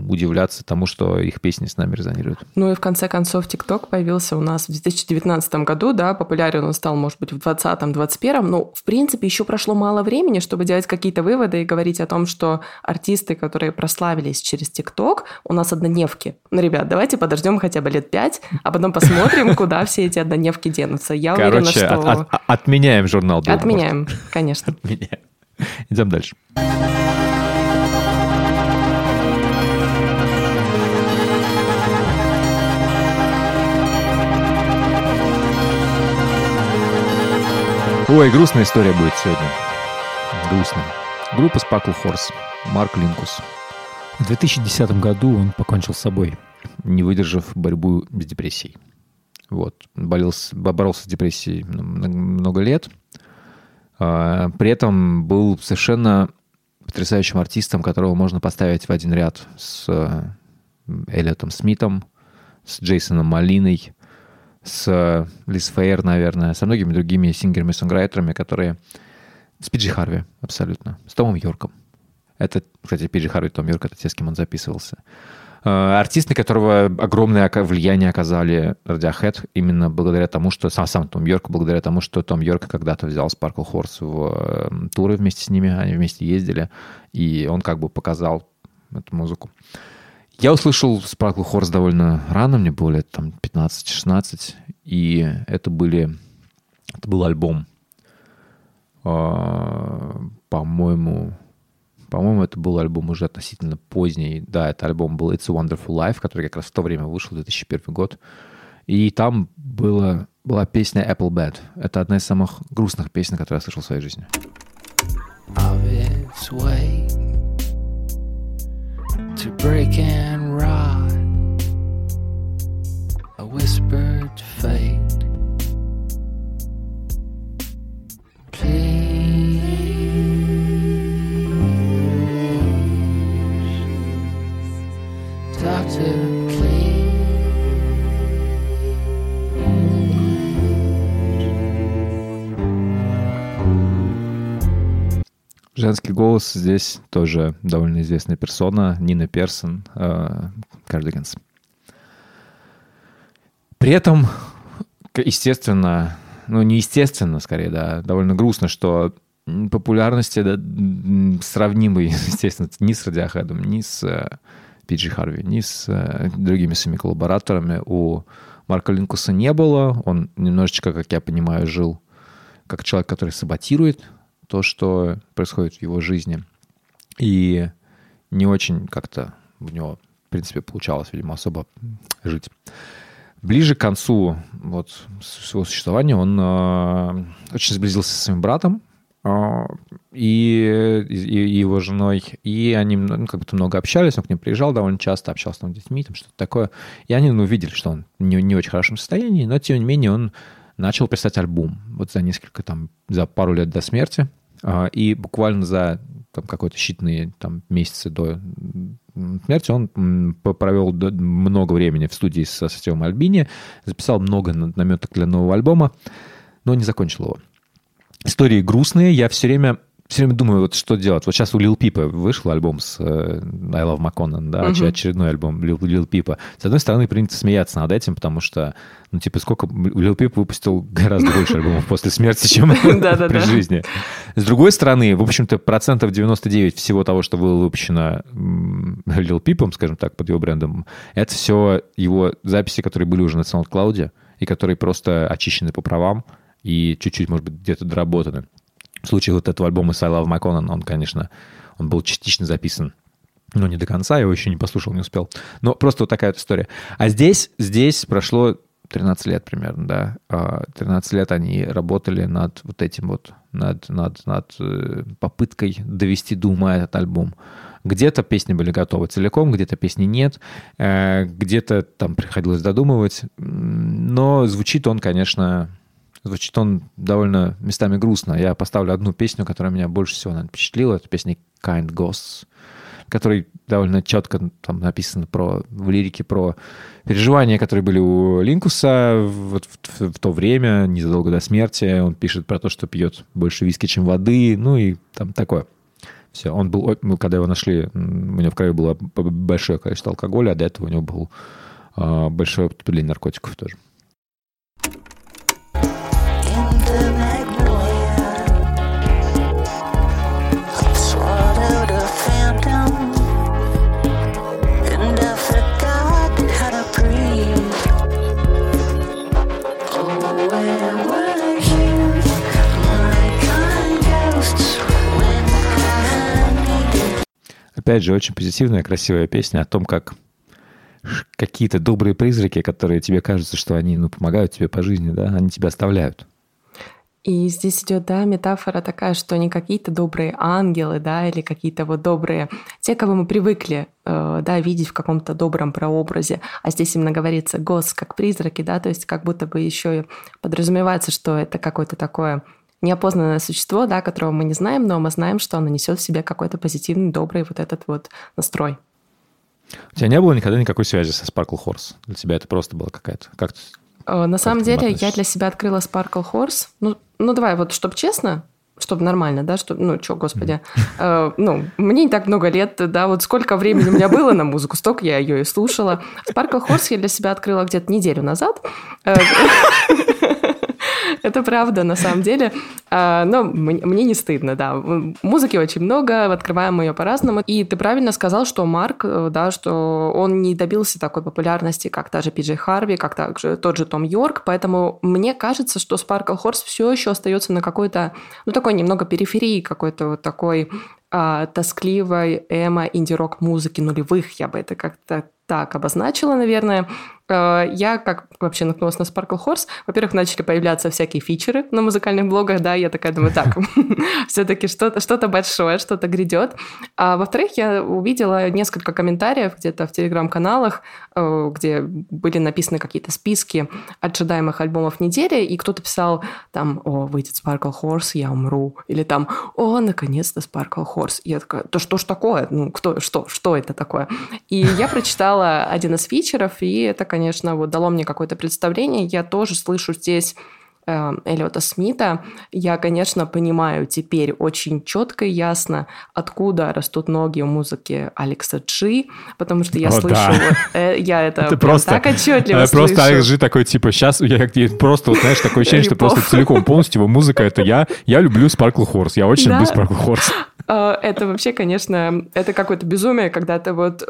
удивляться тому, что их песни с нами резонируют. Ну и в конце концов ТикТок появился у нас в 2019 году, да, популярен он стал, может быть, в 2020-2021, но в принципе еще прошло мало времени, чтобы делать какие-то выводы и говорить о том, что артисты, которые прославились через ТикТок, у нас однодневки. Ну, ребят, давайте подождем хотя бы лет пять, а потом посмотрим, куда все эти однодневки денутся. Я уверена, что... отменяем журнал Отменяем, конечно. Отменяем. Идем дальше. Ой, грустная история будет сегодня. Грустная. Группа Sparkle Horse. Марк Линкус. В 2010 году он покончил с собой. Не выдержав борьбу с депрессией. Вот. Болел, боролся с депрессией много лет. А, при этом был совершенно потрясающим артистом, которого можно поставить в один ряд с э, Эллиотом Смитом, с Джейсоном Малиной, с Лиз Фейер, наверное, со многими другими сингерами-сонграйтерами, которые... С Пиджи Харви, абсолютно. С Томом Йорком. Это, кстати, Пиджи Харви, Том Йорк, это те, с кем он записывался. Э, артист, на которого огромное влияние оказали Radiohead именно благодаря тому, что сам, сам Том Йорк, благодаря тому, что Том Йорк когда-то взял Sparkle Horse в э, туры вместе с ними, они вместе ездили, и он как бы показал эту музыку. Я услышал Sparkle Horse довольно рано, мне было лет там 15-16, и это были... Это был альбом, э, по-моему, по-моему, это был альбом уже относительно поздний. Да, это альбом был It's a Wonderful Life, который как раз в то время вышел, 2001 год. И там было, была песня Apple Bad. Это одна из самых грустных песен, которые я слышал в своей жизни. to break and голос здесь тоже довольно известная персона, Нина Персон, Кардиганс. Э, При этом, естественно, ну, неестественно, скорее, да, довольно грустно, что популярности да, сравнимой, естественно, ни с Радиохедом, ни с э, Пиджи Харви, ни с э, другими своими коллабораторами у Марка Линкуса не было. Он немножечко, как я понимаю, жил как человек, который саботирует то, что происходит в его жизни. И не очень как-то у него, в принципе, получалось, видимо, особо жить. Ближе к концу вот, своего существования он э, очень сблизился со своим братом, а, и, и его женой, и они ну, как бы много общались, он к ним приезжал довольно часто, общался там с детьми, там что-то такое, и они ну, увидели, что он не, не очень хорошем состоянии, но тем не менее он начал писать альбом. Вот за несколько там, за пару лет до смерти А, И буквально за там, какой-то считанные там, месяцы до смерти он провел много времени в студии со Стивом Альбини, записал много на- наметок для нового альбома, но не закончил его. Истории грустные, я все время все время думаю, вот что делать. Вот сейчас у Лил Пипа вышел альбом с э, I Love McConan, да, Мгм. очередной альбом Лил, Лил Пипа. С одной стороны, принято смеяться над этим, потому что, ну, типа, сколько Лил Пип выпустил гораздо больше альбомов после смерти, чем при жизни. С другой стороны, в общем-то, процентов 99 всего того, что было выпущено Лил Пипом, скажем так, под его брендом, это все его записи, которые были уже на SoundCloud и которые просто очищены по правам и чуть-чуть, может быть, где-то доработаны. В случае вот этого альбома «I Love McConan», он, конечно, он был частично записан но не до конца, я его еще не послушал, не успел. Но просто вот такая вот история. А здесь, здесь прошло 13 лет примерно, да. А, 13 лет они работали над вот этим вот, над, над, над э, попыткой довести до ума этот альбом. Где-то песни были готовы целиком, где-то песни нет, э, где-то там приходилось додумывать. Но звучит он, конечно, звучит он довольно местами грустно. Я поставлю одну песню, которая меня больше всего наверное, впечатлила. Это песня Kind Ghosts, в которой довольно четко там написано про, в лирике про переживания, которые были у Линкуса вот в, в то время, незадолго до смерти. Он пишет про то, что пьет больше виски, чем воды, ну и там такое. Все, он был, когда его нашли, у него в крови было большое количество алкоголя, а до этого у него был а, большое употребление наркотиков тоже. Опять же, очень позитивная, красивая песня о том, как какие-то добрые призраки, которые тебе кажется, что они ну, помогают тебе по жизни, да, они тебя оставляют. И здесь идет, да, метафора такая, что не какие-то добрые ангелы, да, или какие-то вот добрые, те, кого мы привыкли, э, да, видеть в каком-то добром прообразе, а здесь именно говорится гос как призраки, да, то есть как будто бы еще и подразумевается, что это какое-то такое неопознанное существо, да, которого мы не знаем, но мы знаем, что оно несет в себе какой-то позитивный, добрый вот этот вот настрой. У тебя не было никогда никакой связи со Sparkle Horse? Для тебя это просто было какая-то... Как Э, На самом к ним деле, я для себя открыла Sparkle Horse. Ну, ну давай, вот, чтобы честно, чтобы нормально, да, чтобы, ну, что, господи, Э, ну, мне не так много лет, да, вот сколько времени у меня было на музыку, столько я ее и слушала. Sparkle Horse я для себя открыла где-то неделю назад. Это правда, на самом деле. А, Но мне не стыдно, да. Музыки очень много, открываем ее по-разному. И ты правильно сказал, что Марк, э, да, что он не добился такой популярности, как та же Пиджей Харви, как также тот же Том Йорк. Поэтому мне кажется, что Sparkle Horse все еще остается на какой-то, ну, такой немного периферии, какой-то вот такой а, тоскливой эмо инди-рок музыки нулевых, я бы это как-то так обозначила, наверное. Э, Я как вообще наткнулась на Sparkle Horse. Во-первых, начали появляться всякие фичеры на музыкальных блогах, да, я такая думаю, так, все-таки что-то что большое, что-то грядет. А во-вторых, я увидела несколько комментариев где-то в телеграм-каналах, э, где были написаны какие-то списки ожидаемых альбомов недели, и кто-то писал там, о, выйдет Sparkle Horse, я умру. Или там, о, наконец-то Sparkle Horse. Я такая, да что ж такое? Ну, кто, что, что это такое? И я прочитала один из фичеров, и это, конечно, вот дало мне какое-то представление. Я тоже слышу здесь э, Эллиота Смита. Я, конечно, понимаю теперь очень четко и ясно, откуда растут ноги у музыки Алекса Джи, потому что я О, слышу, да. вот, э, я это, Это просто- так отчетливо Э, Просто слышу. Алекс Джи такой, типа, сейчас я, я просто, вот, знаешь, такое ощущение, что просто целиком полностью его музыка, это я, я люблю Sparkle Horse, я очень Да. люблю Sparkle Horse. Э, Это вообще, конечно, это какое-то безумие, когда ты вот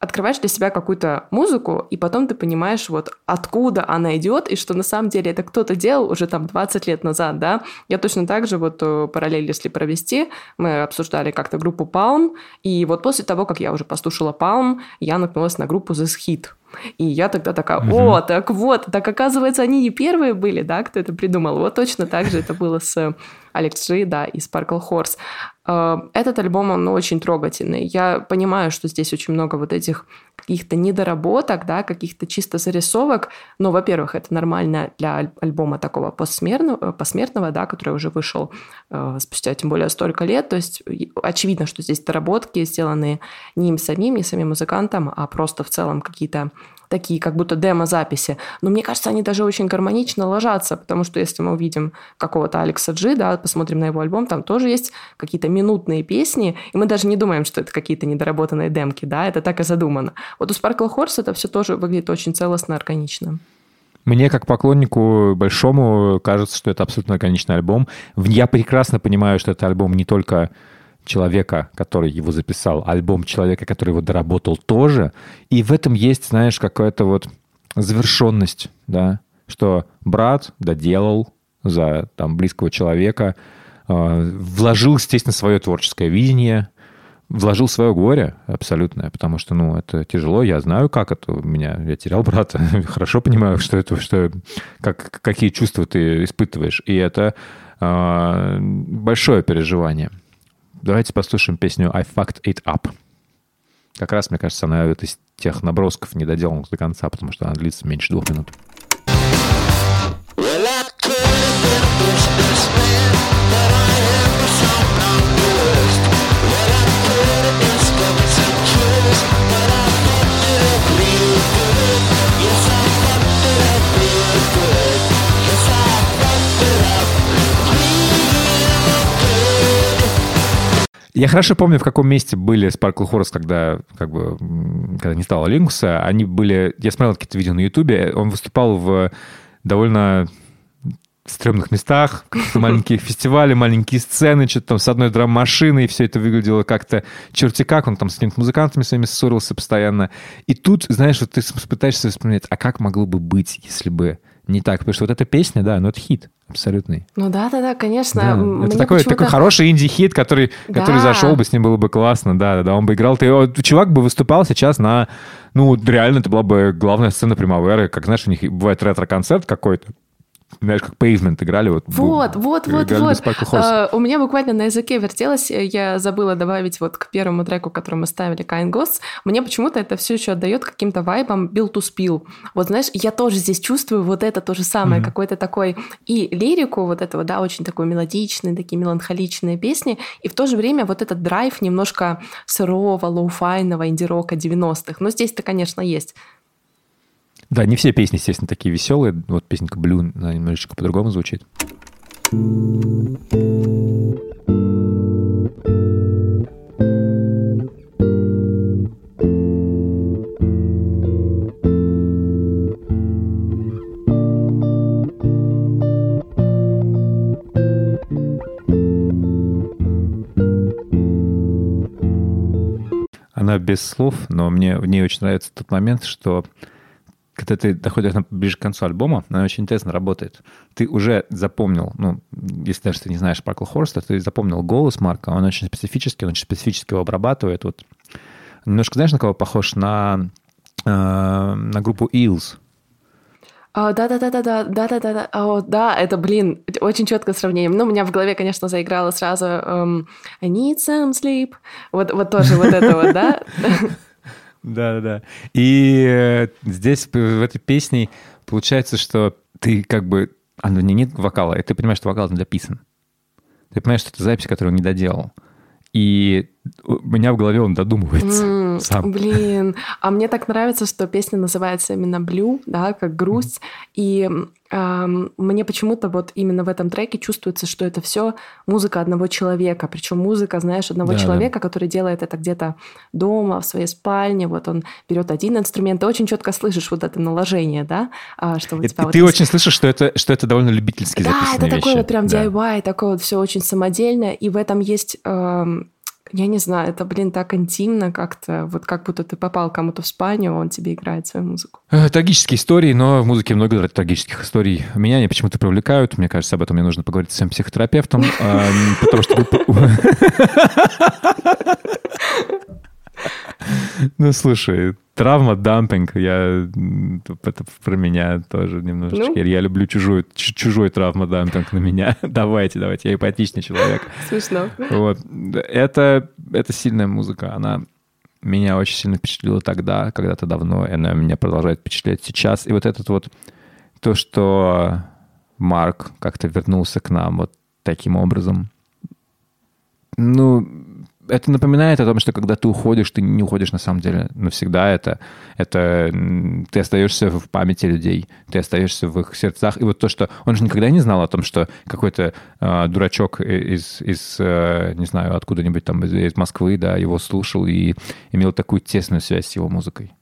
открываешь для себя какую-то музыку, и потом ты понимаешь, вот откуда она идет, и что на самом деле это кто-то делал уже там 20 лет назад, да. Я точно так же, вот э, параллель, если провести, мы обсуждали как-то группу Palm, и вот после того, как я уже послушала Palm, я наткнулась на группу This Hit. И я тогда такая, о, так вот, так оказывается, они не первые были, да, кто это придумал. Вот точно так же это было с Алекс Джи, да, и Sparkle Horse. Э, Этот альбом, он очень трогательный. Я понимаю, что здесь очень много вот этих каких-то недоработок, да, каких-то чисто зарисовок. Но, во-первых, это нормально для аль- альбома такого посмертного, посмертного да, который уже вышел э, спустя тем более столько лет. То есть очевидно, что здесь доработки сделаны не им самим, не самим музыкантом, а просто в целом какие-то такие как будто демо-записи. Но мне кажется, они даже очень гармонично ложатся, потому что если мы увидим какого-то Алекса Джи, да, посмотрим на его альбом, там тоже есть какие-то минутные песни, и мы даже не думаем, что это какие-то недоработанные демки, да, это так и задумано. Вот у Sparkle Horse это все тоже выглядит очень целостно, органично. Мне, как поклоннику большому, кажется, что это абсолютно органичный альбом. Я прекрасно понимаю, что это альбом не только человека, который его записал, альбом человека, который его доработал тоже. И в этом есть, знаешь, какая-то вот завершенность, да, что брат доделал за там близкого человека, э, вложил, естественно, свое творческое видение, вложил свое горе абсолютное, потому что, ну, это тяжело, я знаю, как это у меня, я терял брата, хорошо понимаю, что это, что, как, какие чувства ты испытываешь, и это э, большое переживание. Давайте послушаем песню «I fucked it up». Как раз, мне кажется, она из тех набросков не доделанных до конца, потому что она длится меньше двух минут. Я хорошо помню, в каком месте были Sparkle Horse, когда, как бы, когда не стало Линкуса. Они были... Я смотрел какие-то видео на Ютубе. Он выступал в довольно стрёмных местах, маленькие фестивали, маленькие сцены, что-то там с одной драм-машиной, все это выглядело как-то черти как, он там с какими-то музыкантами своими ссорился постоянно. И тут, знаешь, вот ты пытаешься вспомнить, а как могло бы быть, если бы не так? Потому что вот эта песня, да, ну это хит абсолютный. Ну да-да-да, конечно. Да, М, это мне такой, такой хороший инди-хит, который, который Да. зашел бы, с ним было бы классно, да, да, да, он бы играл. Ты, чувак бы выступал сейчас на, ну, реально, это была бы главная сцена Примаверы, как, знаешь, у них бывает ретро-концерт какой-то, знаешь, как Pavement играли. Вот, Вот, вот, вот, вот. Horse. А, у меня буквально на языке вертелось, э, я забыла добавить вот к первому треку, который мы ставили, Kind Ghosts, мне почему-то это все еще отдает каким-то вайбом Build to Spill. Вот знаешь, я тоже здесь чувствую вот это то же самое, какой-то такой и лирику вот этого, да, очень такой мелодичный, такие меланхоличные песни, и в то же время вот этот драйв немножко сырого, lo-fi ного инди-рока 90-х. Но здесь-то, конечно, есть. Да, не все песни, естественно, такие веселые. Вот песенка Blue, она немножечко по-другому звучит. Она без слов, но мне в ней очень нравится тот момент, что когда ты доходишь на- ближе к концу альбома, она очень интересно работает. Ты уже запомнил, ну, если даже ты не знаешь Horse, то ты запомнил голос Марка, он очень специфический, он очень специфически его обрабатывает. Вот. Немножко знаешь, на кого похож? На, э, на группу Eels. А, Да-да-да-да-да, да-да-да-да. О, да, это, блин, очень четкое сравнение. Ну, у меня в голове, конечно, заиграло сразу эм, I need some sleep. Вот, вот тоже вот это вот, да? Да-да-да. И э, здесь п- в этой песне получается, что ты как бы... А, ну, не, нет вокала, и ты понимаешь, что вокал не дописан. Ты понимаешь, что это запись, которую он не доделал. И у меня в голове он додумывается М, сам. Блин, а мне так нравится, что песня называется именно Blue, да, как грусть. И ам, мне почему-то вот именно в этом треке чувствуется, что это все музыка одного человека. Причем музыка, знаешь, одного Да, да. человека, который делает это где-то дома, в своей спальне. Вот он берет один инструмент. Ты очень четко слышишь вот это наложение, да, а, что у И, тебя и вот ты есть- очень слышишь, что это, что это довольно любительски да, это такой вещи. вот прям Да. DIY, такое вот все очень самодельное, и в этом есть, эм, я не знаю, это, блин, так интимно как-то, вот как будто ты попал кому-то в спальню, а он тебе играет свою музыку. Э, Трагические истории, но в музыке много трагических историй. Меня они почему-то привлекают. Мне кажется, об этом мне нужно поговорить с своим психотерапевтом. эм, Потому что... Ну, слушай, травма, дампинг, я... Это про меня тоже немножечко. Ну? Я люблю чужую, чу- чужой травма, дампинг на меня. Давайте, давайте, я эмпатичный человек. Смешно. Вот. Это, это сильная музыка. Она меня очень сильно впечатлило тогда, когда-то давно, и она меня продолжает впечатлять сейчас. И вот этот вот, то, что Марк как-то вернулся к нам вот таким образом, ну, это напоминает о том, что когда ты уходишь, ты не уходишь на самом деле навсегда. Это, это ты остаешься в памяти людей, ты остаешься в их сердцах. И вот то, что он же никогда не знал о том, что какой-то э, дурачок из, из э, не знаю, откуда-нибудь там из, из Москвы, да, его слушал и имел такую тесную связь с его музыкой.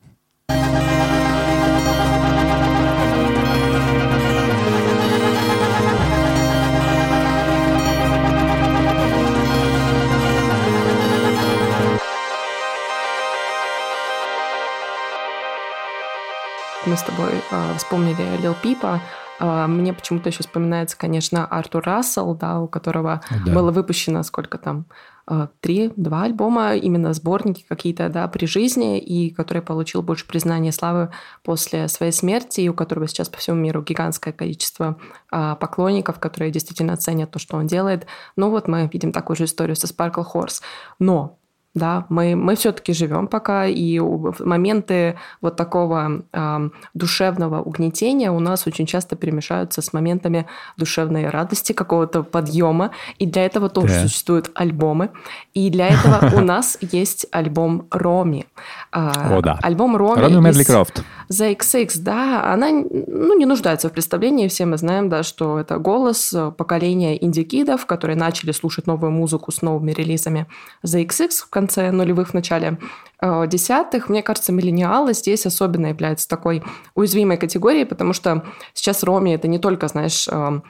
Мы с тобой э, вспомнили Лил Пипа. Э, мне почему-то еще вспоминается, конечно, Артур Рассел, да, у которого Да. было выпущено сколько там э, три, два альбома, именно сборники какие-то, да, при жизни, и который получил больше признания и славы после своей смерти, и у которого сейчас по всему миру гигантское количество а, поклонников, которые действительно ценят то, что он делает. Ну вот мы видим такую же историю со Sparkle Horse. Но да, мы, мы все-таки живем пока, и моменты вот такого ам, душевного угнетения у нас очень часто перемешаются с моментами душевной радости, какого-то подъема, и для этого тоже Да. существуют альбомы, и для этого у нас есть альбом Роми. А, О, да. Альбом Роми. Роми Медли Крофт. За XX, да, она ну, не нуждается в представлении. Все мы знаем, да, что это голос э, поколения инди-кидов, которые начали слушать новую музыку с новыми релизами за XX в конце нулевых, в начале э, десятых. Мне кажется, миллениалы здесь особенно являются такой уязвимой категорией, потому что сейчас Роми это не только, знаешь, э, э,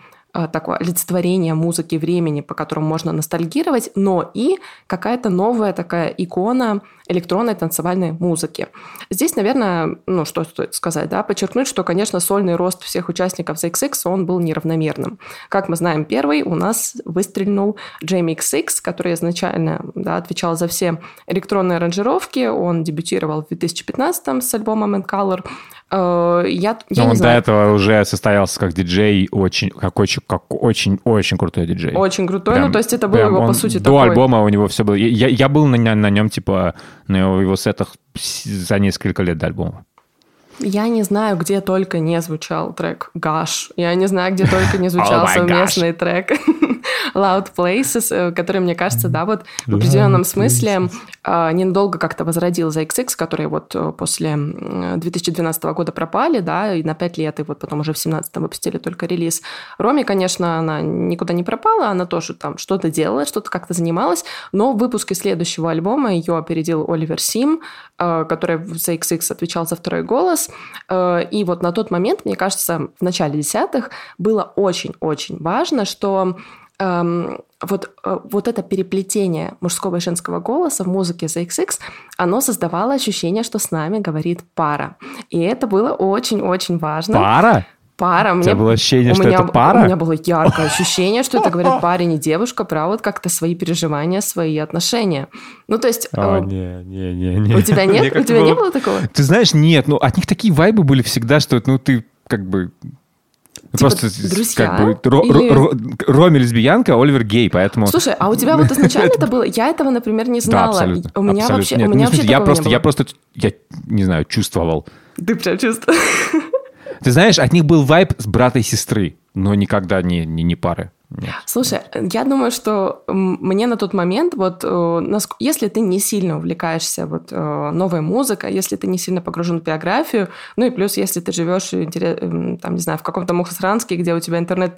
такое олицетворение музыки времени, по которому можно ностальгировать, но и какая-то новая такая икона электронной танцевальной музыки. Здесь, наверное, ну что стоит сказать, да, подчеркнуть, что, конечно, сольный рост всех участников The XX, он был неравномерным. Как мы знаем, первый у нас выстрельнул Джейми XX, который изначально да, отвечал за все электронные аранжировки. Он дебютировал в 2015 с альбомом In Color. Э, Я, я Но он до знаю, этого уже состоялся как диджей, очень, как очень, как очень, очень крутой диджей. очень крутой. Прям- ну, то есть это был прям его, по он сути, До такой... альбома у него все было. Я, я был на, на нем, типа, на его, сетах за несколько лет до альбома. Я не знаю, где только не звучал трек «Гаш». Я не знаю, где только не звучал Oh совместный трек «Loud Places», э, который, мне кажется, да, вот в определенном смысле э, ненадолго как-то возродил за XX, которые вот э, после м, 2012 года пропали, да, и на пять лет, и вот потом уже в 17 выпустили только релиз. Роми, конечно, она никуда не пропала, она тоже там что-то делала, что-то как-то занималась, но в выпуске следующего альбома ее опередил Оливер Сим, э, который за XX отвечал за второй голос. Э, И вот на тот момент, мне кажется, в начале десятых было очень-очень важно, что эм, вот, э, вот это переплетение мужского и женского голоса в музыке за XX, оно создавало ощущение, что с нами говорит пара. И это было очень-очень важно. Пара? Пара. У тебя было ощущение, у что меня- это пара? У меня было яркое ощущение, что это говорит парень и девушка про вот как-то свои переживания, свои отношения. Ну, то есть... О, э, не, не, не, не. У тебя нет? У тебя не было такого? Ты знаешь, нет, ну от них такие вайбы были всегда, что ну ты как бы ну, Типа просто друзья? как бы ро- Или- ро- ро- Роми лесбиянка, а Оливер гей, поэтому Слушай, а у тебя вот изначально это было? Я этого, например, не да, знала. абсолютно. У меня абсолютно. вообще, Нет, у ну, меня смысле, вообще я просто, не я просто, я не знаю, чувствовал. Ты прям чувствуешь. Ты знаешь, от них был вайб с брата и сестры, но никогда не, не, не пары. Нет. Слушай, я думаю, что мне на тот момент, вот, э, если ты не сильно увлекаешься вот, э, новой музыкой, если ты не сильно погружен в биографию, ну и плюс, если ты живешь, м, там, не знаю, в каком-то Мухасранске, где у тебя интернет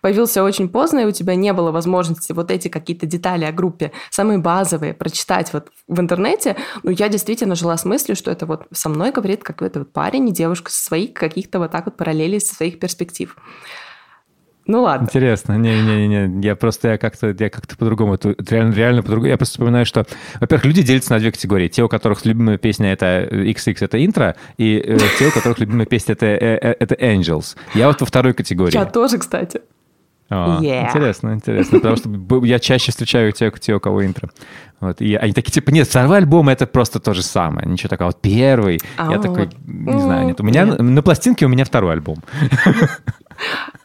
появился очень поздно, и у тебя не было возможности вот эти какие-то детали о группе, самые базовые, прочитать вот в интернете, ну, я действительно жила с мыслью, что это вот со мной говорит какой-то вот парень и девушка со своих каких-то вот так вот параллелей, со своих перспектив. Ну ладно. Интересно, не-не-не, я просто я как-то я как-то по-другому, это реально, реально по-другому. Я просто вспоминаю, что, во-первых, люди делятся на две категории. Те, у которых любимая песня это XX, это интро, и э, те, у которых любимая песня это, э, э, это Angels. Я вот во второй категории. Я тоже, кстати. А, Yeah. Интересно, интересно, потому что я чаще встречаю те, те, у кого интро. Вот, и они такие, типа, нет, второй альбом это просто то же самое, ничего такого. Вот первый, я А, такой, не знаю, нет. У меня Нет. на, на пластинке у меня второй альбом.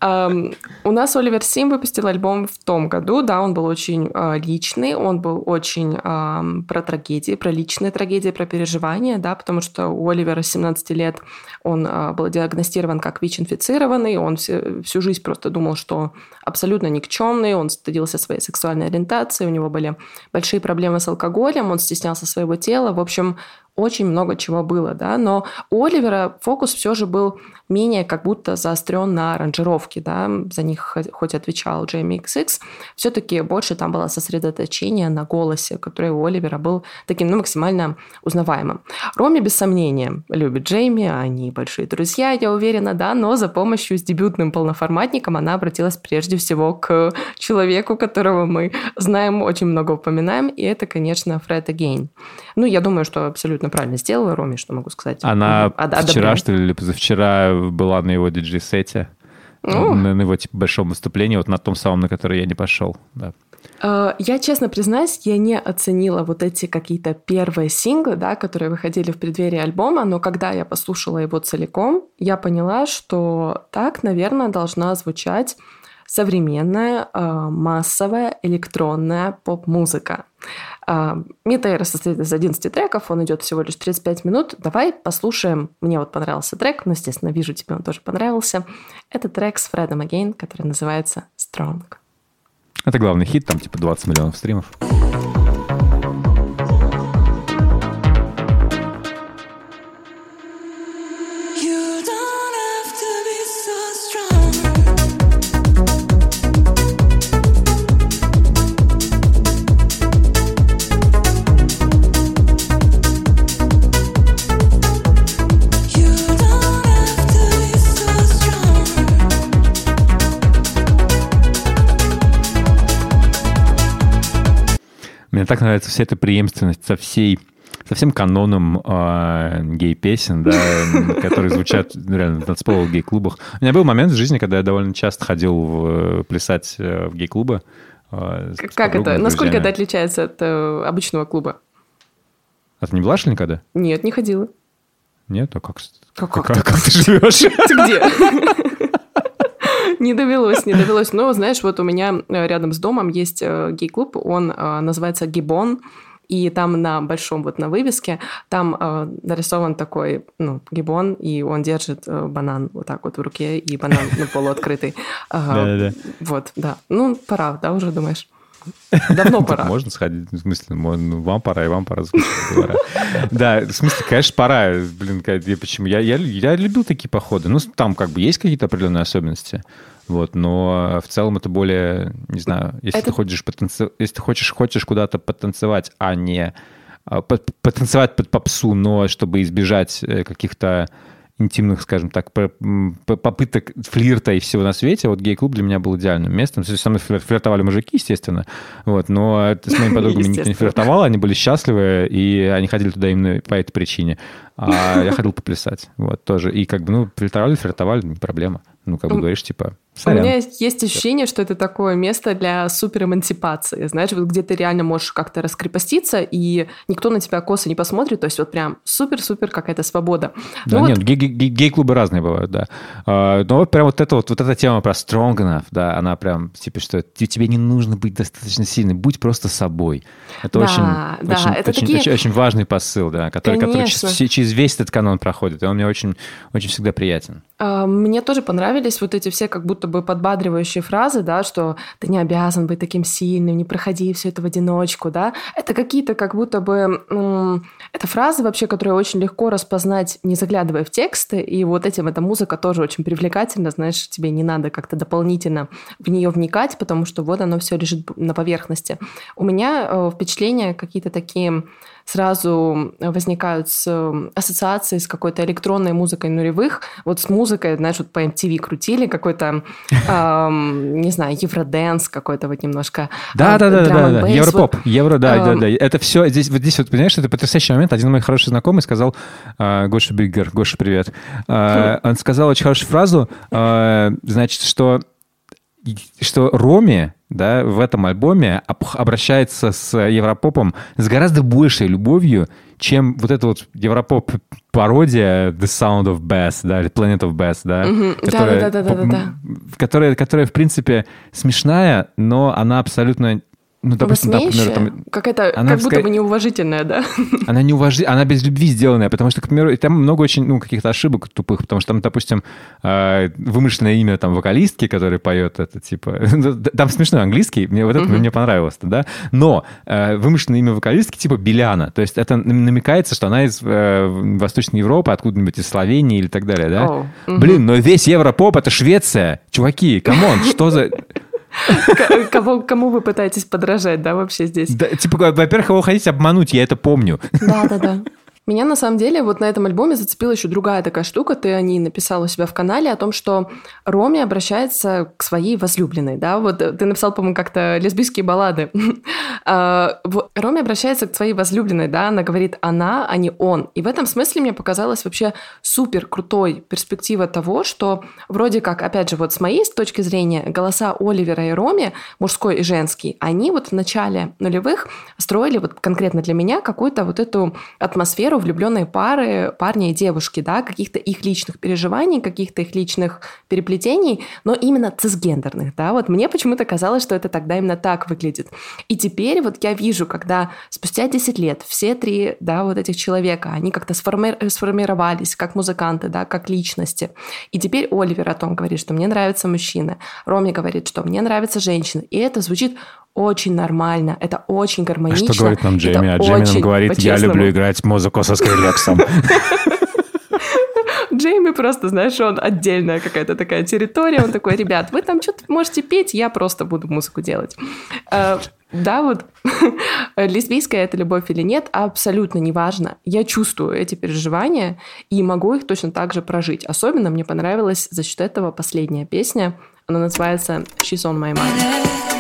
У нас Оливер Сим выпустил альбом в том году, да, он был очень а, личный, он был очень про трагедии, про личные трагедии, про переживания, да, потому что у Оливера с 17 лет он а, был диагностирован как ВИЧ-инфицированный, он всю жизнь просто думал, что абсолютно никчемный, он стыдился своей сексуальной ориентации, у него были большие проблемы с алкоголем, он стеснялся своего тела, в общем, очень много чего было, да, но у Оливера фокус все же был менее как будто заострен на аранжировке, да, за них хо- хоть отвечал Джейми XX, все-таки больше там было сосредоточение на голосе, который у Оливера был таким, ну, максимально узнаваемым. Роми, без сомнения, любит Джейми, они большие друзья, я уверена, да, но за помощью с дебютным полноформатником она обратилась прежде всего к человеку, которого мы знаем, очень много упоминаем, и это, конечно, Фред Агейн. Ну, я думаю, что абсолютно правильно сделала Роми, что могу сказать. Она. Од- вчера, одобряю. что ли, или позавчера была на его диджей-сете. Ну. На, на его типа, большом выступлении, вот на том самом, на который я не пошел. Да. Э, Я, честно признаюсь, я не оценила вот эти какие-то первые синглы, да, которые выходили в преддверии альбома, но когда я послушала его целиком, я поняла, что так, наверное, должна звучать современная, э, массовая электронная поп-музыка. Э, Метейра состоит из 11 треков, он идет всего лишь 35 минут. Давай послушаем. Мне вот понравился трек, ну, естественно, вижу, тебе он тоже понравился. Это трек с Фредом Агейн, который называется «Strong». Это главный хит, там типа 20 миллионов стримов. Мне так нравится вся эта преемственность со всей со всем каноном э, гей-песен, да, которые звучат ну, реально в танцполах гей-клубах. У меня был момент в жизни, когда я довольно часто ходил в, плясать э, в гей-клубы. э, Как с это? Насколько это отличается от э, обычного клуба? А ты не была, что никогда? Нет, не ходила. Нет? А как, с- Как- как, как как ты живешь? Ты где? Не довелось, не довелось. Но, знаешь, вот у меня э, рядом с домом есть э, гей-клуб, он э, называется Гибон, и там на большом, вот на вывеске, там э, нарисован такой, ну, гибон, и он держит э, банан вот так вот в руке, и банан, ну, полуоткрытый. Ага. Да-да-да. Вот, да. Ну, пора, да, уже думаешь? Давно пора. Можно сходить, в смысле, мо- ну, вам пора, и вам пора. Да, в смысле, конечно, пора. Блин, я почему? Я, я, я любил такие походы. Ну, там как бы есть какие-то определенные особенности. Вот, но в целом это более, не знаю, если Это- ты хочешь потанци- если ты хочешь, хочешь куда-то потанцевать, а не по- потанцевать под попсу, но чтобы избежать э, каких-то интимных, скажем так, попыток флирта и всего на свете, вот гей-клуб для меня был идеальным местом. Со мной флир- флиртовали мужики, естественно, вот, но с моими подругами никто не флиртовал, они были счастливы, и они ходили туда именно по этой причине. А я ходил поплясать, вот, тоже. И как бы, ну, флиртовали, флиртовали, не проблема. Ну, как бы У- говоришь, типа, У сорян. меня есть, есть ощущение, что это такое место для суперэмансипации, знаешь, вот где ты реально можешь как-то раскрепоститься, и никто на тебя косо не посмотрит, то есть вот прям супер-супер какая-то свобода. Да, Ну вот нет, гей- гей-клубы разные бывают, да. А, Но вот прям вот эта вот, вот эта тема про strong enough, да, она прям, типа, что те- тебе не нужно быть достаточно сильным, будь просто собой. Это Да, очень, да, очень, это очень, такие- очень, очень важный посыл, да, который, который через, через весь этот канон проходит, и он мне очень, очень всегда приятен. А, Мне тоже понравились вот эти все как будто бы подбадривающие фразы, да, что ты не обязан быть таким сильным, не проходи все это в одиночку, да. Это какие-то как будто бы... м, Это фразы вообще, которые очень легко распознать, не заглядывая в тексты, и вот этим эта музыка тоже очень привлекательна, знаешь, тебе не надо как-то дополнительно в нее вникать, потому что вот оно все лежит на поверхности. У меня э, впечатления какие-то такие сразу возникают с э, ассоциации с какой-то электронной музыкой нулевых, вот с музыкой, знаешь, вот по MTV крутили какой-то, ам, не знаю, евроденс какой-то вот немножко. Да, а, да, Европоп. Евро, да, да, Эм. да. Это все здесь, вот здесь вот, понимаешь, это потрясающий момент. Один мой хороший знакомый сказал, а, Гоша Биггер, Гоша, привет. Он сказал очень хорошую фразу, значит, что что Роми, да, в этом альбоме об- обращается с Европопом с гораздо большей любовью, чем вот это вот Европоп пародия The Sound of Bass, да, или Planet of Bass, да, которая, м, которая, которая, в принципе, смешная, но она абсолютно, ну, допустим, там, например, там, Какая-то, она как будто бы неуважительная, да? она не уважи... она без любви сделанная, потому что, к примеру, там много очень, ну, каких-то ошибок тупых, потому что там, допустим, э, вымышленное имя там вокалистки, которая поет это, типа, там смешной английский, мне вот это мне понравилось, да, но э, вымышленное имя вокалистки типа Беляна, то есть это нам- намекается, что она из э, Восточной Европы, откуда-нибудь из Словении или так далее, да? О, мгм. Блин, но весь Европоп — это Швеция, чуваки, come on, что за... Кого, кому вы пытаетесь подражать, да, вообще здесь? Да, типа, во-первых, его хотите обмануть, я это помню. Да, да, да. Меня на самом деле вот на этом альбоме зацепила еще другая такая штука. Ты о ней написал у себя в канале о том, что Роми обращается к своей возлюбленной, да? Вот э, ты написал, по-моему, как-то лесбийские баллады. А, Роми обращается к своей возлюбленной, да? Она говорит она, а не он. И в этом смысле мне показалась вообще супер крутой перспектива того, что вроде как, опять же, вот с моей точки зрения, голоса Оливера и Роми, мужской и женский, они вот в начале нулевых строили вот конкретно для меня какую-то вот эту атмосферу влюбленной пары, парня и девушки, да, каких-то их личных переживаний, каких-то их личных переплетений, но именно цисгендерных, да, вот мне почему-то казалось, что это тогда именно так выглядит. И теперь вот я вижу, когда спустя 10 лет все три, да, вот этих человека, они как-то сформи- сформировались как музыканты, да, как личности. И теперь Оливер о том говорит, что мне нравятся мужчины. Роми говорит, что мне нравятся женщины. И это звучит очень нормально, это очень А гармонично. что говорит нам это Джейми? А Джейми нам говорит, я люблю играть музыку со скрилексом. Джейми просто, знаешь, он отдельная какая-то такая территория. Он такой, ребят, вы там что-то можете петь, я просто буду музыку делать. Э, Да, вот лесбийская это любовь или нет, абсолютно неважно. Я чувствую эти переживания и могу их точно так же прожить. Особенно мне понравилась за счет этого последняя песня. Она называется «She's on my mind».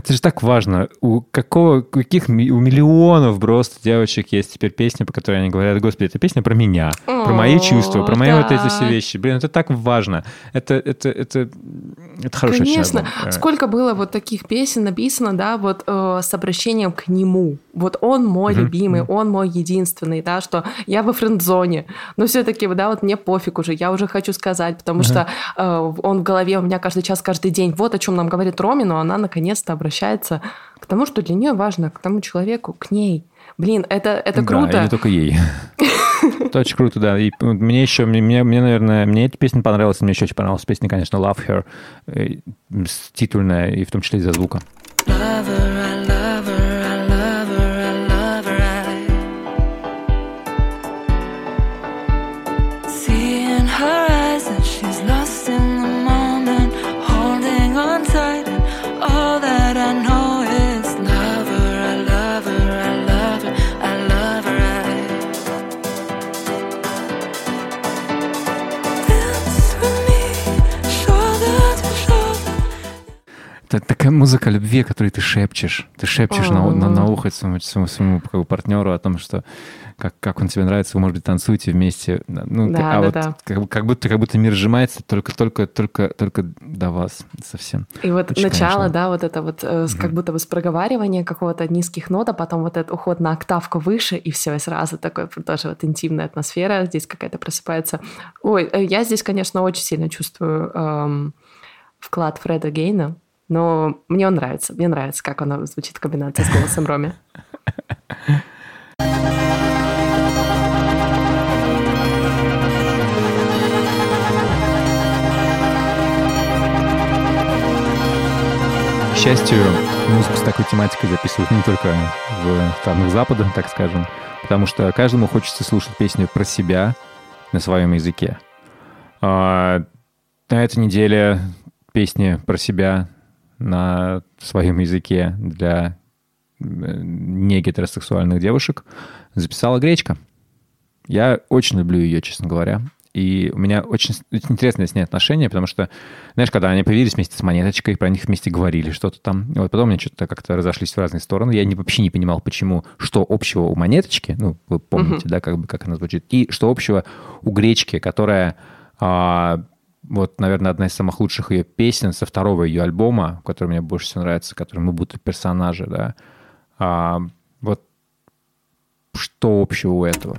Это же так важно. У какого, у каких у миллионов просто девочек есть теперь песни, по которой они говорят, господи, это песня про меня, про мои О, чувства, про мои вот эти да. все вещи. Блин, это так важно. Это, это, это, это очень Конечно. Э, Сколько было вот таких песен написано, да, вот э, с обращением к нему. Вот он мой любимый, он мой единственный, да, что я во френд-зоне. Но все-таки, да, вот мне пофиг уже, я уже хочу сказать, потому что э, он в голове у меня каждый час, каждый день. Вот о чем нам говорит Роми, но она наконец-то обращается к тому, что для нее важно, к тому человеку, к ней. Блин, это, это Да, круто. не только ей. Это очень круто, да. И мне еще, мне, мне, наверное, мне эта песня понравилась, мне еще очень понравилась песня, конечно, Love Her, э, титульная, и в том числе из-за звука. Это такая музыка любви, которую ты шепчешь. Ты шепчешь на, на, на ухо своему, своему, своему как бы, партнеру о том, что как, как он тебе нравится, вы, может быть, танцуете вместе. Ну, Да, а да, вот да. Как, как будто как будто мир сжимается только, только, только, только до вас совсем. И вот Очень, начало, конечно. да, вот это вот э, как будто бы с проговаривания какого-то низких нот, а потом вот этот уход на октавку выше, и все, и сразу такой тоже вот интимная атмосфера здесь какая-то просыпается. Ой, э, я здесь, конечно, очень сильно чувствую эм, вклад Фреда Гейна, но мне он нравится, мне нравится, как он звучит в комбинации с голосом Роми. К счастью, музыку с такой тематикой записывают не только в странах Запада, так скажем, потому что каждому хочется слушать песню про себя на своем языке. А, на этой неделе песни про себя на своем языке для не гетеросексуальных девушек, записала Гречка. Я очень люблю ее, честно говоря. И у меня очень, очень интересное с ней отношение, потому что, знаешь, когда они появились вместе с Монеточкой, про них вместе говорили что-то там, и вот потом они что-то как-то разошлись в разные стороны, я не, вообще не понимал, почему, что общего у Монеточки, ну, вы помните, uh-huh. да, как бы, как она звучит, и что общего у Гречки, которая, а, вот, наверное, одна из самых лучших ее песен со второго ее альбома, который мне больше всего нравится, который мы будто персонажи, да, а, вот что общего у этого?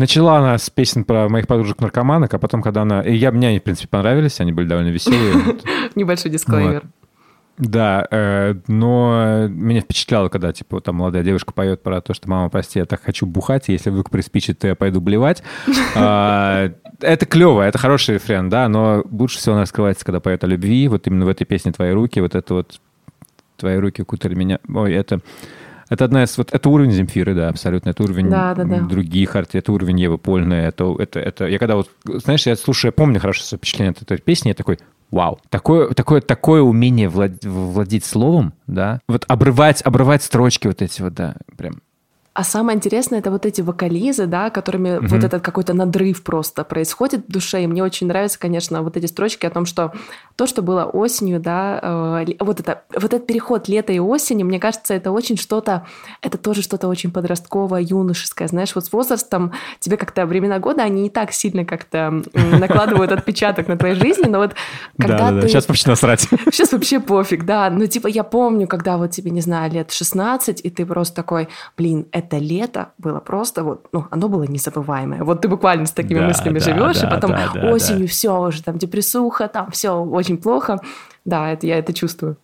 Начала она с песен про моих подружек-наркоманок, а потом, когда она... И я, мне они, в принципе, понравились, они были довольно веселые. Небольшой дисклеймер. Да, э, но меня впечатляло, когда, типа, там молодая девушка поет про то, что «мама, прости, я так хочу бухать, если вдруг приспичит, то я пойду блевать». А, это клево, это хороший рефрен, да, но лучше всего она раскрывается, когда поет о любви, вот именно в этой песне «Твои руки», вот это вот «Твои руки укутали меня». Ой, это... Это одна из... Вот, это уровень Земфиры, да, абсолютно. Это уровень да, да, да. других артистов. Это уровень Евы Польной. Это, это, это... Я когда вот... Знаешь, я слушаю, я помню хорошо свое впечатление от этой песни, я такой, вау. Такое, такое, такое умение влад, владеть словом, да. Вот обрывать, обрывать строчки вот эти вот, да, прям а самое интересное это вот эти вокализы, да, которыми mm-hmm. вот этот какой-то надрыв просто происходит в душе. И мне очень нравятся, конечно, вот эти строчки о том, что то, что было осенью, да, э, вот это вот этот переход лета и осени, мне кажется, это очень что-то, это тоже что-то очень подростковое, юношеское, знаешь, вот с возрастом тебе как-то времена года они не так сильно как-то накладывают отпечаток на твоей жизни, но вот когда ты... Сейчас вообще насрать. Сейчас вообще пофиг, да. Ну, типа, я помню, когда вот тебе, не знаю, лет 16, и ты просто такой, блин, это лето было просто вот, ну, оно было незабываемое. Вот ты буквально с такими да, мыслями да, живешь, да, и потом да, да, осенью да. все уже там депрессуха, там все очень плохо. Да, это я это чувствую.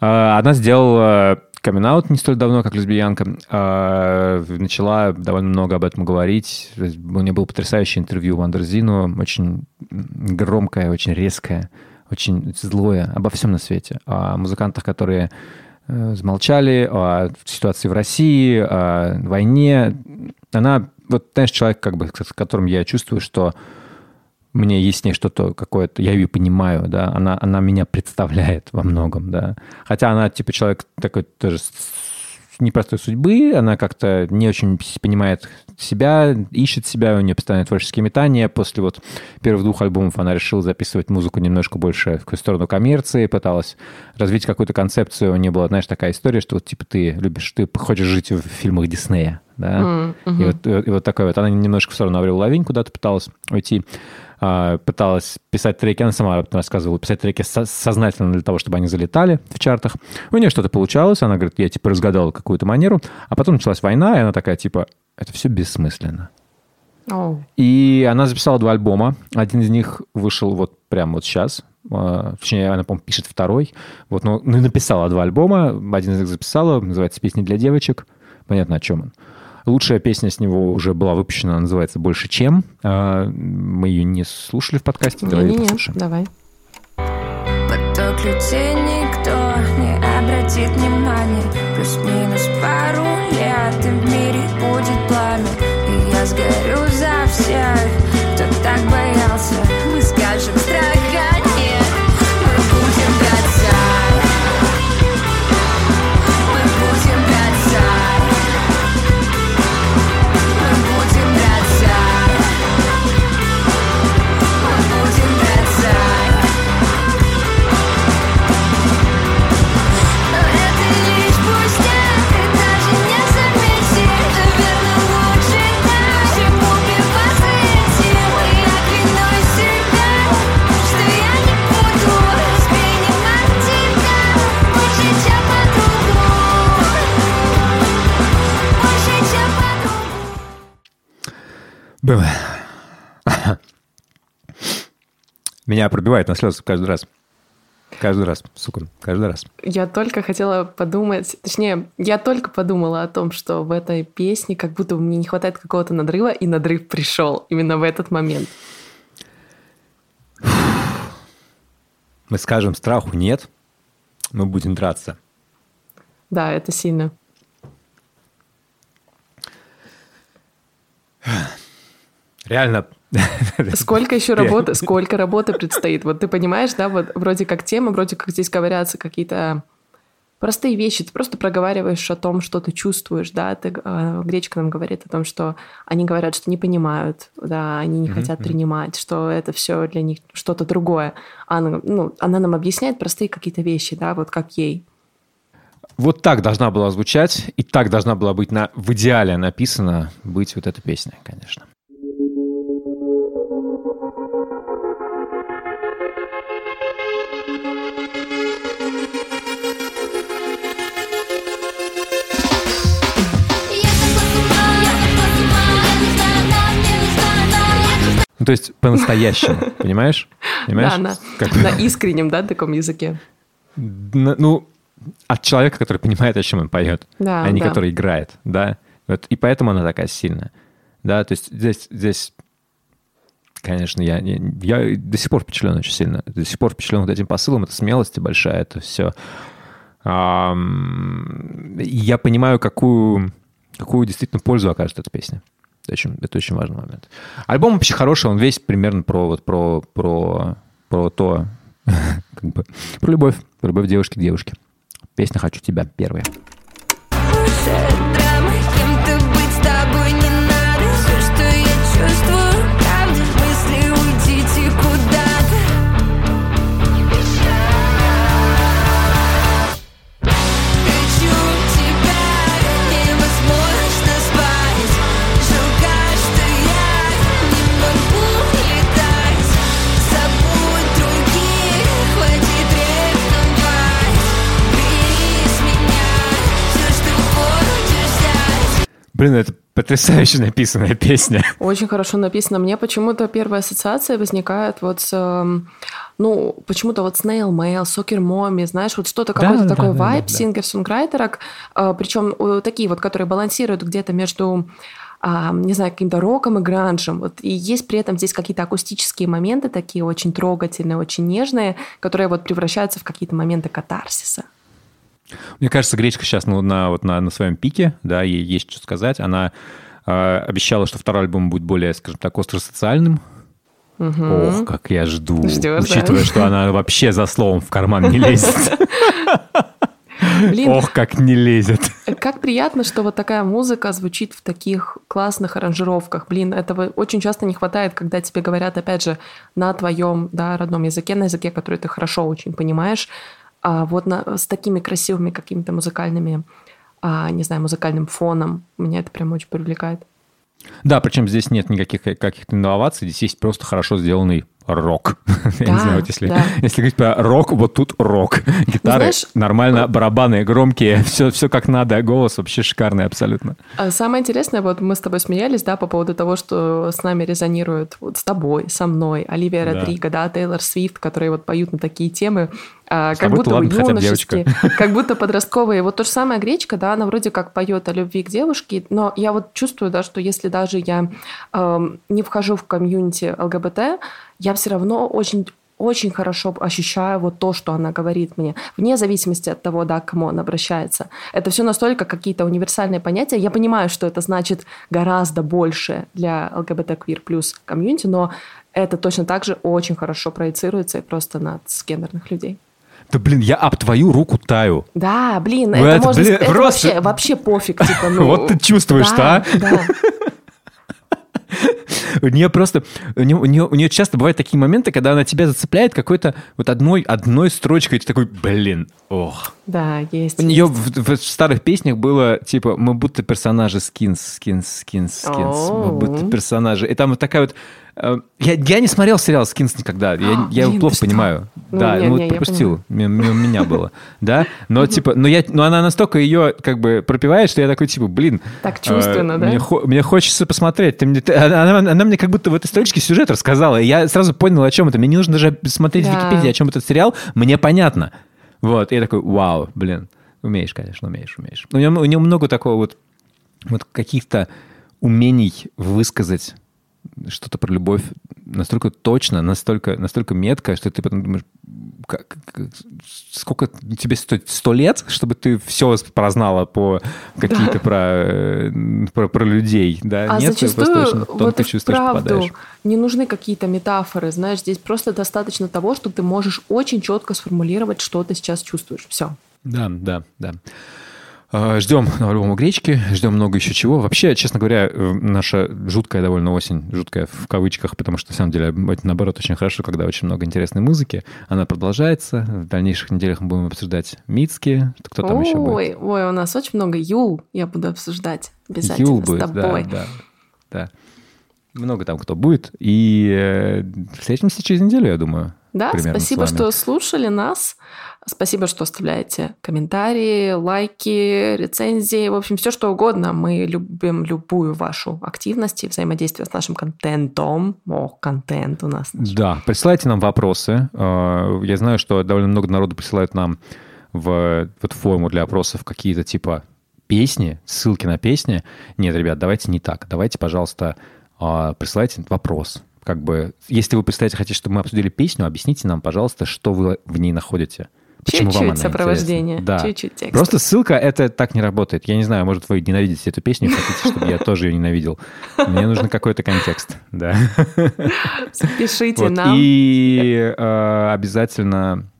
А, она сделала камин не столь давно, как лесбиянка. А, начала довольно много об этом говорить. У нее было потрясающее интервью в Андерзину, очень громкое, очень резкое, очень злое обо всем на свете. О музыкантах, которые замолчали о ситуации в России, о войне. Она, вот, знаешь, человек, как бы, с которым я чувствую, что мне есть с ней что-то какое-то, я ее понимаю, да, она, она меня представляет во многом, да. Хотя она, типа, человек такой тоже непростой судьбы, она как-то не очень понимает себя, ищет себя, у нее постоянно творческие метания. После вот первых двух альбомов она решила записывать музыку немножко больше в сторону коммерции, пыталась развить какую-то концепцию. У нее была, знаешь, такая история, что вот типа ты любишь, ты хочешь жить в фильмах Диснея, да, mm-hmm. и, вот, и вот такой вот. Она немножко в сторону Аврил Лавинь куда-то пыталась уйти. А, пыталась писать треки, она сама рассказывала, писать треки сознательно для того, чтобы они залетали в чартах. У нее что-то получалось, она говорит, я типа разгадала какую-то манеру, а потом началась война, и она такая типа, это все бессмысленно. Oh. И она записала два альбома. Один из них вышел вот прямо вот сейчас. А, точнее, она, по-моему, пишет второй. Вот, но ну, написала два альбома. Один из них записала. Называется «Песни для девочек». Понятно, о чем он. Лучшая песня с него уже была выпущена, называется «Больше чем». А, мы ее не слушали в подкасте. Давай не, не, послушаем. Давай. Поток людей никто не обратит внимания Плюс-минус пару лет и в мире будет пламя И я сгорю за всех, Меня пробивает на слезы каждый раз. Каждый раз, сука, каждый раз. Я только хотела подумать, точнее, я только подумала о том, что в этой песне как будто мне не хватает какого-то надрыва, и надрыв пришел именно в этот момент. Мы скажем страху нет, мы будем драться. Да, это сильно. Реально. Сколько еще работы, сколько работы предстоит? Вот ты понимаешь, да, вот вроде как тема, вроде как здесь говорятся какие-то простые вещи. Ты просто проговариваешь о том, что ты чувствуешь, да. Ты, э, Гречка нам говорит о том, что они говорят, что не понимают, да, они не хотят принимать, что это все для них что-то другое. Она, ну, она нам объясняет простые какие-то вещи, да, вот как ей. Вот так должна была звучать, и так должна была быть на, в идеале написана быть вот эта песня, конечно. Ну, то есть по-настоящему, понимаешь? Понимаешь? Да, на, Как на искреннем, да, таком языке. Н- ну, от человека, который понимает, о чем он поет, Да, а не да. который играет, да. Вот, и поэтому она такая сильная. Да, то есть здесь, здесь конечно, я, я, я до сих пор впечатлен очень сильно. До сих пор впечатлен вот этим посылом, это смелость большая, это все. я понимаю, какую, какую действительно пользу окажет эта песня. Это очень, это очень важный момент. Альбом вообще хороший, он весь примерно про, вот, про, про, про то, как бы, про любовь, про любовь девушки к девушке. Песня «Хочу тебя» первая. Блин, это потрясающе написанная песня. Очень хорошо написано. Мне почему-то первая ассоциация возникает вот с, эм, ну, почему-то вот Snail Mail, Soccer Mommy, знаешь, вот что-то, Да, какой-то да, такой да, да, вайб да. сингер-сонграйтерок, причем э, такие вот, которые балансируют где-то между а, не знаю, каким-то роком и гранжем. Вот. И есть при этом здесь какие-то акустические моменты такие очень трогательные, очень нежные, которые вот превращаются в какие-то моменты катарсиса. Мне кажется, Гречка сейчас ну, на, вот на, на своем пике, да, ей есть что сказать. Она э, обещала, что второй альбом будет более, скажем так, остросоциальным. Ох, как я жду. Ждёшь, да? учитывая, что она вообще за словом в карман не лезет. Блин, Ох, как не лезет. Как приятно, что вот такая музыка звучит в таких классных аранжировках. Блин, этого очень часто не хватает, когда тебе говорят, опять же, на твоем да, родном языке, на языке, который ты хорошо очень понимаешь, а вот на, с такими красивыми какими-то музыкальными, а, не знаю, музыкальным фоном. Меня это прям очень привлекает. Да, причем здесь нет никаких каких-то инноваций, здесь есть просто хорошо сделанный рок. Я не Да, знаю, вот если, да. если говорить про рок, вот тут рок. Гитары знаешь, нормально, барабаны громкие, все, все как надо, голос вообще шикарный абсолютно. А Самое интересное, вот мы с тобой смеялись, да, по поводу того, что с нами резонирует вот с тобой, со мной, Оливия Да. Родриго, да, Тейлор Свифт, которые вот поют на такие темы, а, как будто ладно, бы юношеские, девочка. как будто подростковые. Вот то же самое Гречка, да, она вроде как поет о любви к девушке, но я вот чувствую, да, что если даже я эм, не вхожу в комьюнити ЛГБТ, я все равно очень очень хорошо ощущаю вот то, что она говорит мне, вне зависимости от того, да, к кому она обращается. Это все настолько какие-то универсальные понятия. Я понимаю, что это значит гораздо больше для ЛГБТ-квир плюс комьюнити, но это точно так же очень хорошо проецируется и просто на гендерных людей. Да блин, я об твою руку таю. Да, блин, Ну, это, это, можно, блин, это просто- вообще, вообще пофиг, типа, ну... Вот ты чувствуешь-то, да, а? Да, У нее просто, у нее, у, нее, у нее часто бывают такие моменты, когда она тебя зацепляет какой-то вот одной, одной строчкой, и ты такой, блин, ох. да, есть. У нее есть. в, в старых песнях было типа мы будто персонажи скинс, скинс, скинс, скинс, мы будто персонажи. И там вот такая вот Э, Я, я не смотрел сериал «Скинс» никогда. Я, А, я его блин, плохо понимаю. Ну, да, не, ну не, вот я пропустил. У меня было. Да, но типа, но, я, но она настолько ее как бы пропивает, что я такой типа, блин. Так чувственно, э, да? Мне, хо- мне хочется посмотреть. Она, она- мне как будто в этой строчке сюжет рассказала. и Я сразу понял, о чем это. Мне не нужно даже смотреть в Да. Википедии, о чем этот сериал. Мне понятно. Вот. И я такой, вау, блин. Умеешь, конечно, умеешь, умеешь. У него, у него много такого вот, вот каких-то умений высказать что-то про любовь настолько точно, настолько, настолько метко, что ты потом думаешь, как, как- сколько тебе стоит сто лет, чтобы ты все прознала по какие-то про, э, про, про людей, да? А Нет, ты просто зачастую очень вот чувствуешь, вправду попадаешь. не нужны какие-то метафоры, знаешь, здесь просто достаточно того, что ты можешь очень четко сформулировать, что ты сейчас чувствуешь. Все. Да, да, да. А, Ждем на альбому гречки, ждем много еще чего. Вообще, честно говоря, э, наша жуткая довольно осень, жуткая в кавычках, потому что, на самом деле, наоборот, очень хорошо, когда очень много интересной музыки. Она продолжается. В дальнейших неделях мы будем обсуждать Мицки. Кто там еще будет? Ой, ой, у нас очень много Юл я буду обсуждать обязательно Юл с будет, тобой. да, да, да. Много там кто будет. И э, встретимся через неделю, я думаю. Да, с спасибо, что слушали нас. Спасибо, что оставляете комментарии, лайки, рецензии, в общем, все что угодно. Мы любим любую вашу активность и взаимодействие с нашим контентом. О, контент у нас. Да, присылайте нам вопросы. Э, Я знаю, что довольно много народу присылают нам в вот форму для опросов какие-то типа песни, ссылки на песни. Нет, ребят, давайте не так. Давайте, пожалуйста, э, присылайте вопрос. Как бы, если вы представляете, хотите, чтобы мы обсудили песню, объясните нам, пожалуйста, что вы в ней находите. Почему Чуть-чуть сопровождение, интересна. Да. чуть-чуть текста. Просто ссылка, это так не работает. Я не знаю, может, вы ненавидите эту песню хотите, чтобы я тоже ее ненавидел. Мне нужен какой-то контекст, да. Пишите Вот, нам. И э, обязательно,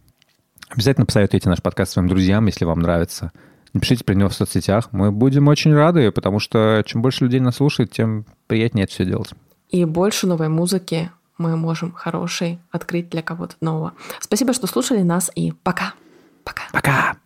обязательно посоветуйте наш подкаст своим друзьям, если вам нравится. Напишите про него в соцсетях. Мы будем очень рады, потому что чем больше людей нас слушает, тем приятнее это все делать. И больше новой музыки мы можем хорошей открыть для кого-то нового. Спасибо, что слушали нас, и пока. Пока. Пока!